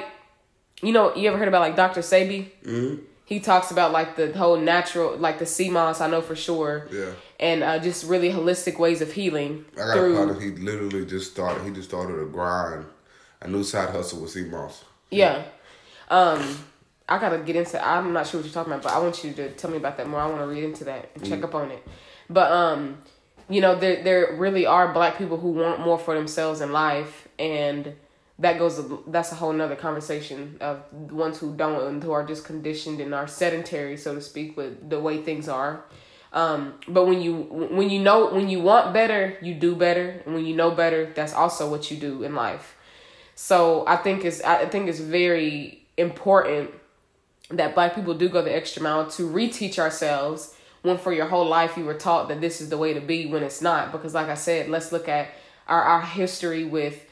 you know you ever heard about like dr Sebi mm-hmm. he talks about like the whole natural like the sea moss i know for sure Yeah. and uh, just really holistic ways of healing I got through a partner. He literally just started. He just started a grind, a new side hustle with Sea Moss. Yeah. Um, I gotta get into. I'm not sure what you're talking about, but I want you to tell me about that more. I want to read into that and check up on it. But um, you know, there there really are black people who want more for themselves in life, and that goes. That's a whole nother conversation of the ones who don't and who are just conditioned and are sedentary, so to speak, with the way things are. Um, but when you when you know when you want better, you do better, and when you know better, that's also what you do in life. So I think it's I think it's very important that black people do go the extra mile to reteach ourselves when for your whole life you were taught that this is the way to be when it's not. Because like I said, let's look at our, our history with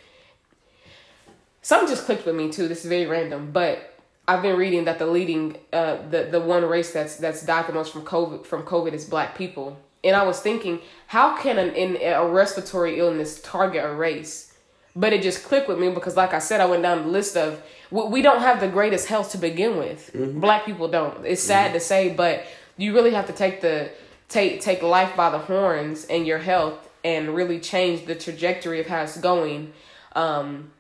something just clicked with me too. This is very random, but I've been reading that the leading uh the the one race that's that's died the most from COVID from COVID is black people. And I was thinking, how can an in a respiratory illness target a race? But it just clicked with me because, like I said, I went down the list of we, we don't have the greatest health to begin with. Black people don't. It's sad to say, but you really have to take the take take life by the horns and your health and really change the trajectory of how it's going. Um,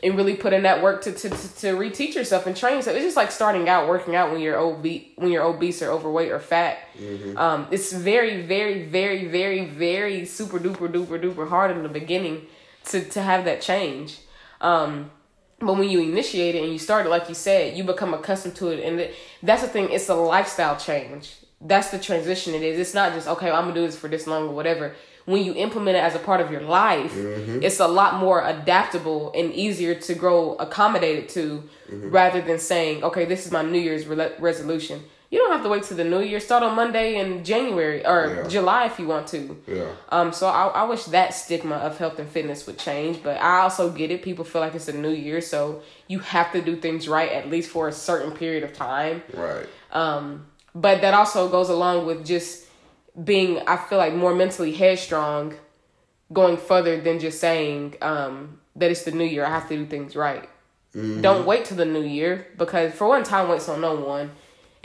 and really put in that work to, to, to, to reteach yourself and train yourself. It's just like starting out working out when you're obese, when you're obese or overweight or fat. Um, it's very, very, very, very, very super duper duper duper hard in the beginning to, to have that change. Um, but when you initiate it and you start it, like you said, you become accustomed to it. And that's the thing, it's a lifestyle change. That's the transition it is. It's not just, okay, I'm going to do this for this long or whatever. When you implement it as a part of your life, mm-hmm. it's a lot more adaptable and easier to grow accommodated to mm-hmm. rather than saying, okay, this is my New Year's re- resolution. You don't have to wait to the New Year. Start on Monday in January or Yeah. July if you want to. Yeah. Um, so I, I wish that stigma of health and fitness would change, but I also get it. People feel like it's a new year, so you have to do things right at least for a certain period of time. Right. Um, but that also goes along with just being, I feel like, more mentally headstrong, going further than just saying um, that it's the new year. I have to do things right. Don't wait till the new year because, for one, time waits on no one.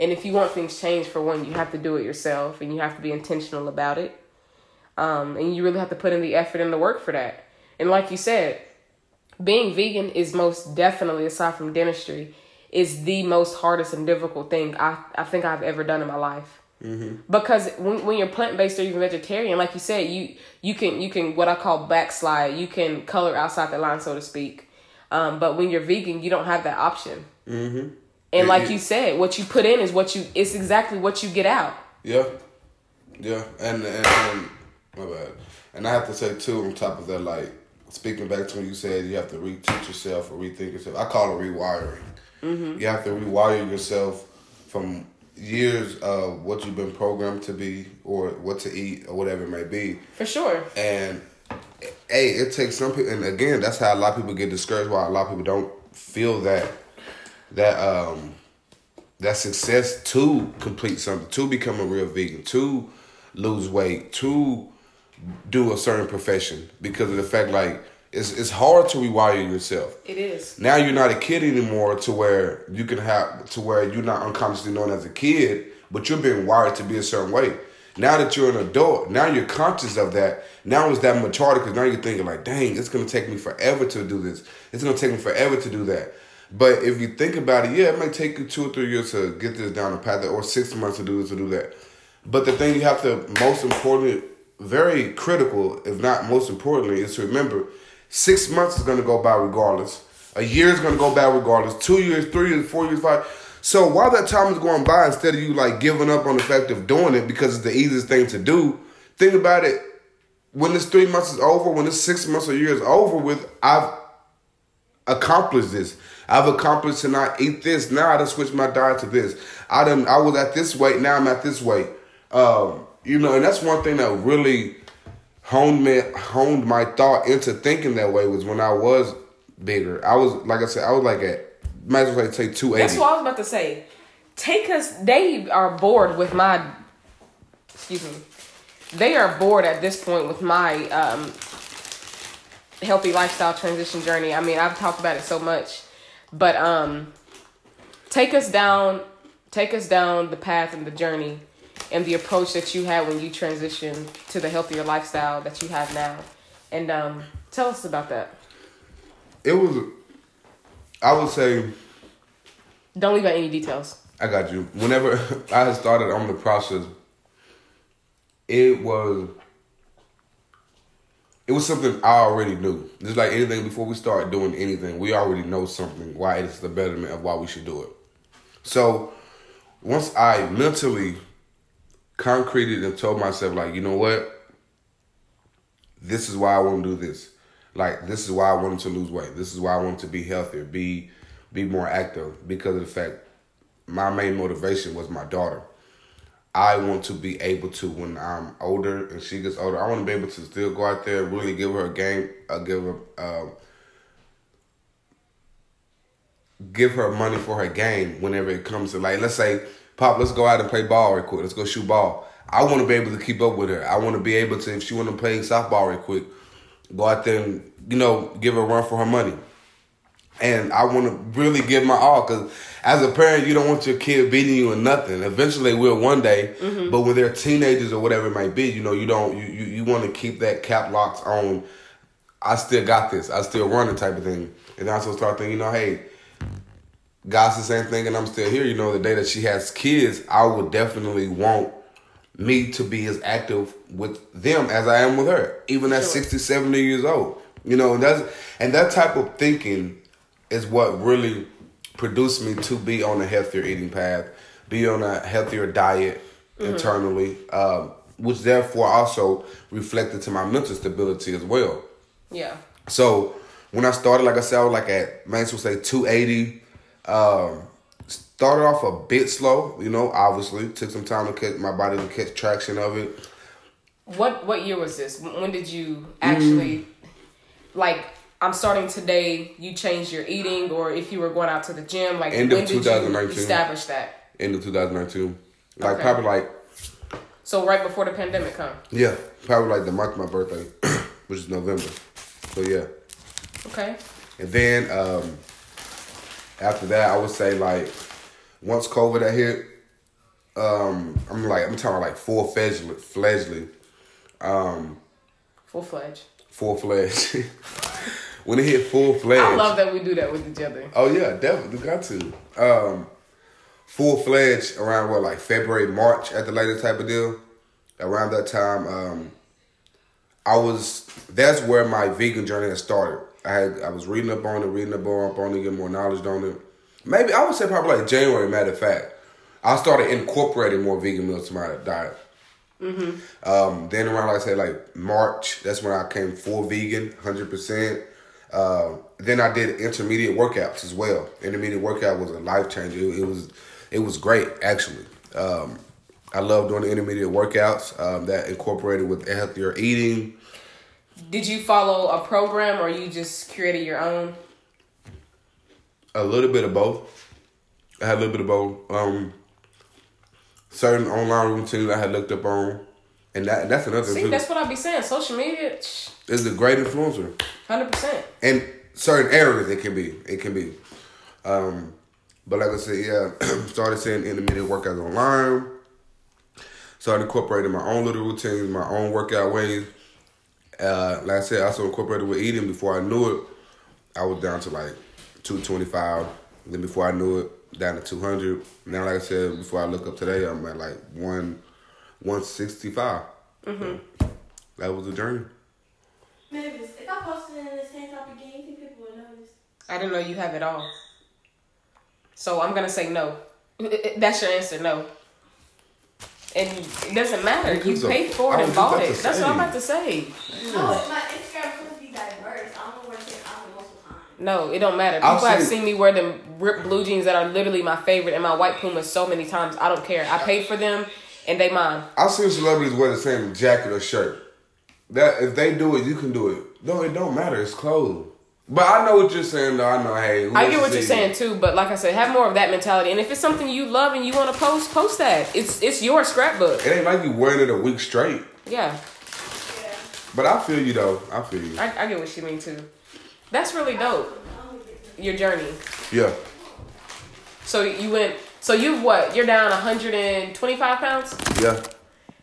And if you want things changed, for one, you have to do it yourself and you have to be intentional about it. Um, and you really have to put in the effort and the work for that. And like you said, being vegan is most definitely, aside from dentistry, is the most hardest and difficult thing I, I think I've ever done in my life. Because when, when you're plant based or even vegetarian, like you said, you you can you can what I call backslide. You can color outside the line, so to speak. Um, but when you're vegan, you don't have that option. Mm-hmm. And like it- you said, what you put in is what you. It's exactly what you get out. Yeah, yeah, and, and and my bad. And I have to say too, on top of that, like speaking back to when you said you have to reteach yourself or rethink yourself. I call it rewiring. Mm-hmm. You have to rewire yourself from years of what you've been programmed to be or what to eat or whatever it may be. For sure. And hey, it takes some people, and again, that's how a lot of people get discouraged. Why a lot of people don't feel that that um that success to complete something, to become a real vegan, to lose weight, to do a certain profession because of the fact like it's it's hard to rewire yourself. It is. Now you're not a kid anymore to where you can have to where you're not unconsciously known as a kid, but you're being wired to be a certain way. Now that you're an adult, now you're conscious of that. Now it's that maturity because now you're thinking like, dang, it's gonna take me forever to do this. It's gonna take me forever to do that. But if you think about it, yeah, it might take you two or three years to get this down the path, or six months to do this to do that. But the thing you have to most important, very critical, if not most importantly, is to remember six months is gonna go by regardless. A year is gonna go by regardless. Two years, three years, four years, five. So while that time is going by, instead of you like giving up on the fact of doing it because it's the easiest thing to do, think about it. When this three months is over, when this six months or year is over with, I've accomplished this. I've accomplished to not eat this. Now I done switched my diet to this. I done I was at this weight, now I'm at this weight. Um, you know, and that's one thing that really honed me honed my thought into thinking that way was when I was bigger. I was like I said, I was like at might as well say two That's what I was about to say. Take us. They are bored with my. Excuse me. They are bored at this point with my um, healthy lifestyle transition journey. I mean, I've talked about it so much, but um, take us down. Take us down the path and the journey, and the approach that you had when you transitioned to the healthier lifestyle that you have now, and um, tell us about that. It was I would say Don't leave out any details. I got you. Whenever [LAUGHS] I started on the process, it was it was something I already knew. Just like anything before we start doing anything, we already know something why it's the betterment of why we should do it. So once I mentally concreted and told myself like, you know what? This is why I want to do this. Like this is why I wanted to lose weight. This is why I wanted to be healthier, be be more active because of the fact my main motivation was my daughter. I want to be able to when I'm older and she gets older. I want to be able to still go out there, and really give her a game, uh, give her, uh, give her money for her game whenever it comes to like let's say pop let's go out and play ball real quick. Let's go shoot ball. I want to be able to keep up with her. I want to be able to if she want to play softball real quick go out there and you know give her a run for her money. And i want to really give my all because as a parent you don't want your kid beating you in nothing eventually they will one day mm-hmm. but when they're teenagers or whatever it might be you know you don't you, you, you want to keep that cap locks on I still got this. I still running type of thing. And I also start thinking, you know, hey, God's the same thing and I'm still here. You know, the day that she has kids, I would definitely want me to be as active with them as I am with her, even at Sure. 60, 70 years old. You know, and that's and that type of thinking is what really produced me to be on a healthier eating path, be on a healthier diet internally, um, which therefore also reflected to my mental stability as well. Yeah. So when I started, like I said, I was like at max would say 280. Um, started off a bit slow, you know, obviously. Took some time to catch my body to catch traction of it. What what year was this? When when did you actually like I'm starting today, you changed your eating or if you were going out to the gym, like End of when did you 2019. establish that? End of 2019. Like Okay. probably like So right before the pandemic, huh? yeah, probably like the month of my birthday, [CLEARS THROAT] which is November. So yeah. Okay. And then um, after that, I would say like once COVID had hit, um, I'm like I'm talking like full fledged, fledgedly, um, Full fledged. full fledged. [LAUGHS] when it hit full fledged, I love that we do that with each other. Oh yeah, definitely got to. Um, full fledged around what like February, March at the latest type of deal. Around that time, um, I was that's where my vegan journey had started. I had I was reading up on it, reading up on, up on it, getting more knowledge on it. Maybe I would say probably like January. Matter of fact, I started incorporating more vegan meals to my diet. Um, then around like I said like March, that's when I came full vegan, hundred percent. Uh, then I did intermediate workouts as well. Intermediate workout was a life changer. It, it was it was great actually. Um, I love doing the intermediate workouts um, that incorporated with healthier eating. Did you follow a program or you just created your own? A little bit of both. I had a little bit of both. Um, certain online routines I had looked up on, and that that's another See, thing too. that's what I be saying. Social media, Is a great influencer. hundred percent. And certain areas it can be it can be um but like i said yeah [CLEARS THROAT] started seeing intermittent workouts online started incorporating my own little routines my own workout ways uh like i said I also incorporated with eating before i knew it i was down to like 225 then before i knew it down to 200 now like i said before i look up today i'm at like 1 165 mm-hmm. that was the journey Mavis, if I posted in this tank top again, you think people would notice? I didn't know you have it all. So I'm gonna say no. [LAUGHS] That's your answer, no. And it doesn't matter. You Who's a- paid for it and bought it. That's what I'm about to say. No, my Instagram supposed to be diverse. I don't know where to take out most of the. No, it don't matter. I've People have seen- seen me wear them ripped blue jeans that are literally my favorite and my white pumas so many times. I don't care. I paid for them and they mine. I've seen celebrities wear the same jacket or shirt. That if they do it, you can do it. No, it don't matter. It's clothes. But I know what you're saying, though. I know. Hey, who I get what you're saying you? too, but like I said, have more of that mentality. And if it's something you love and you want to post, post that. It's it's your scrapbook. It ain't like you wearing it a week straight. Yeah, Yeah. But I feel you though. I feel you. I, I get what you mean too. That's really dope. Your journey. Yeah. So you went. So you've what? You're down 125 pounds. Yeah.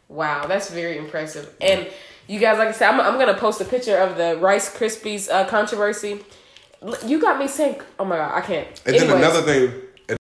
Wow, that's very impressive. And you guys, like I said, I'm, I'm gonna post a picture of the Rice Krispies uh, controversy. You got me saying, "Oh my god, I can't." And then another thing,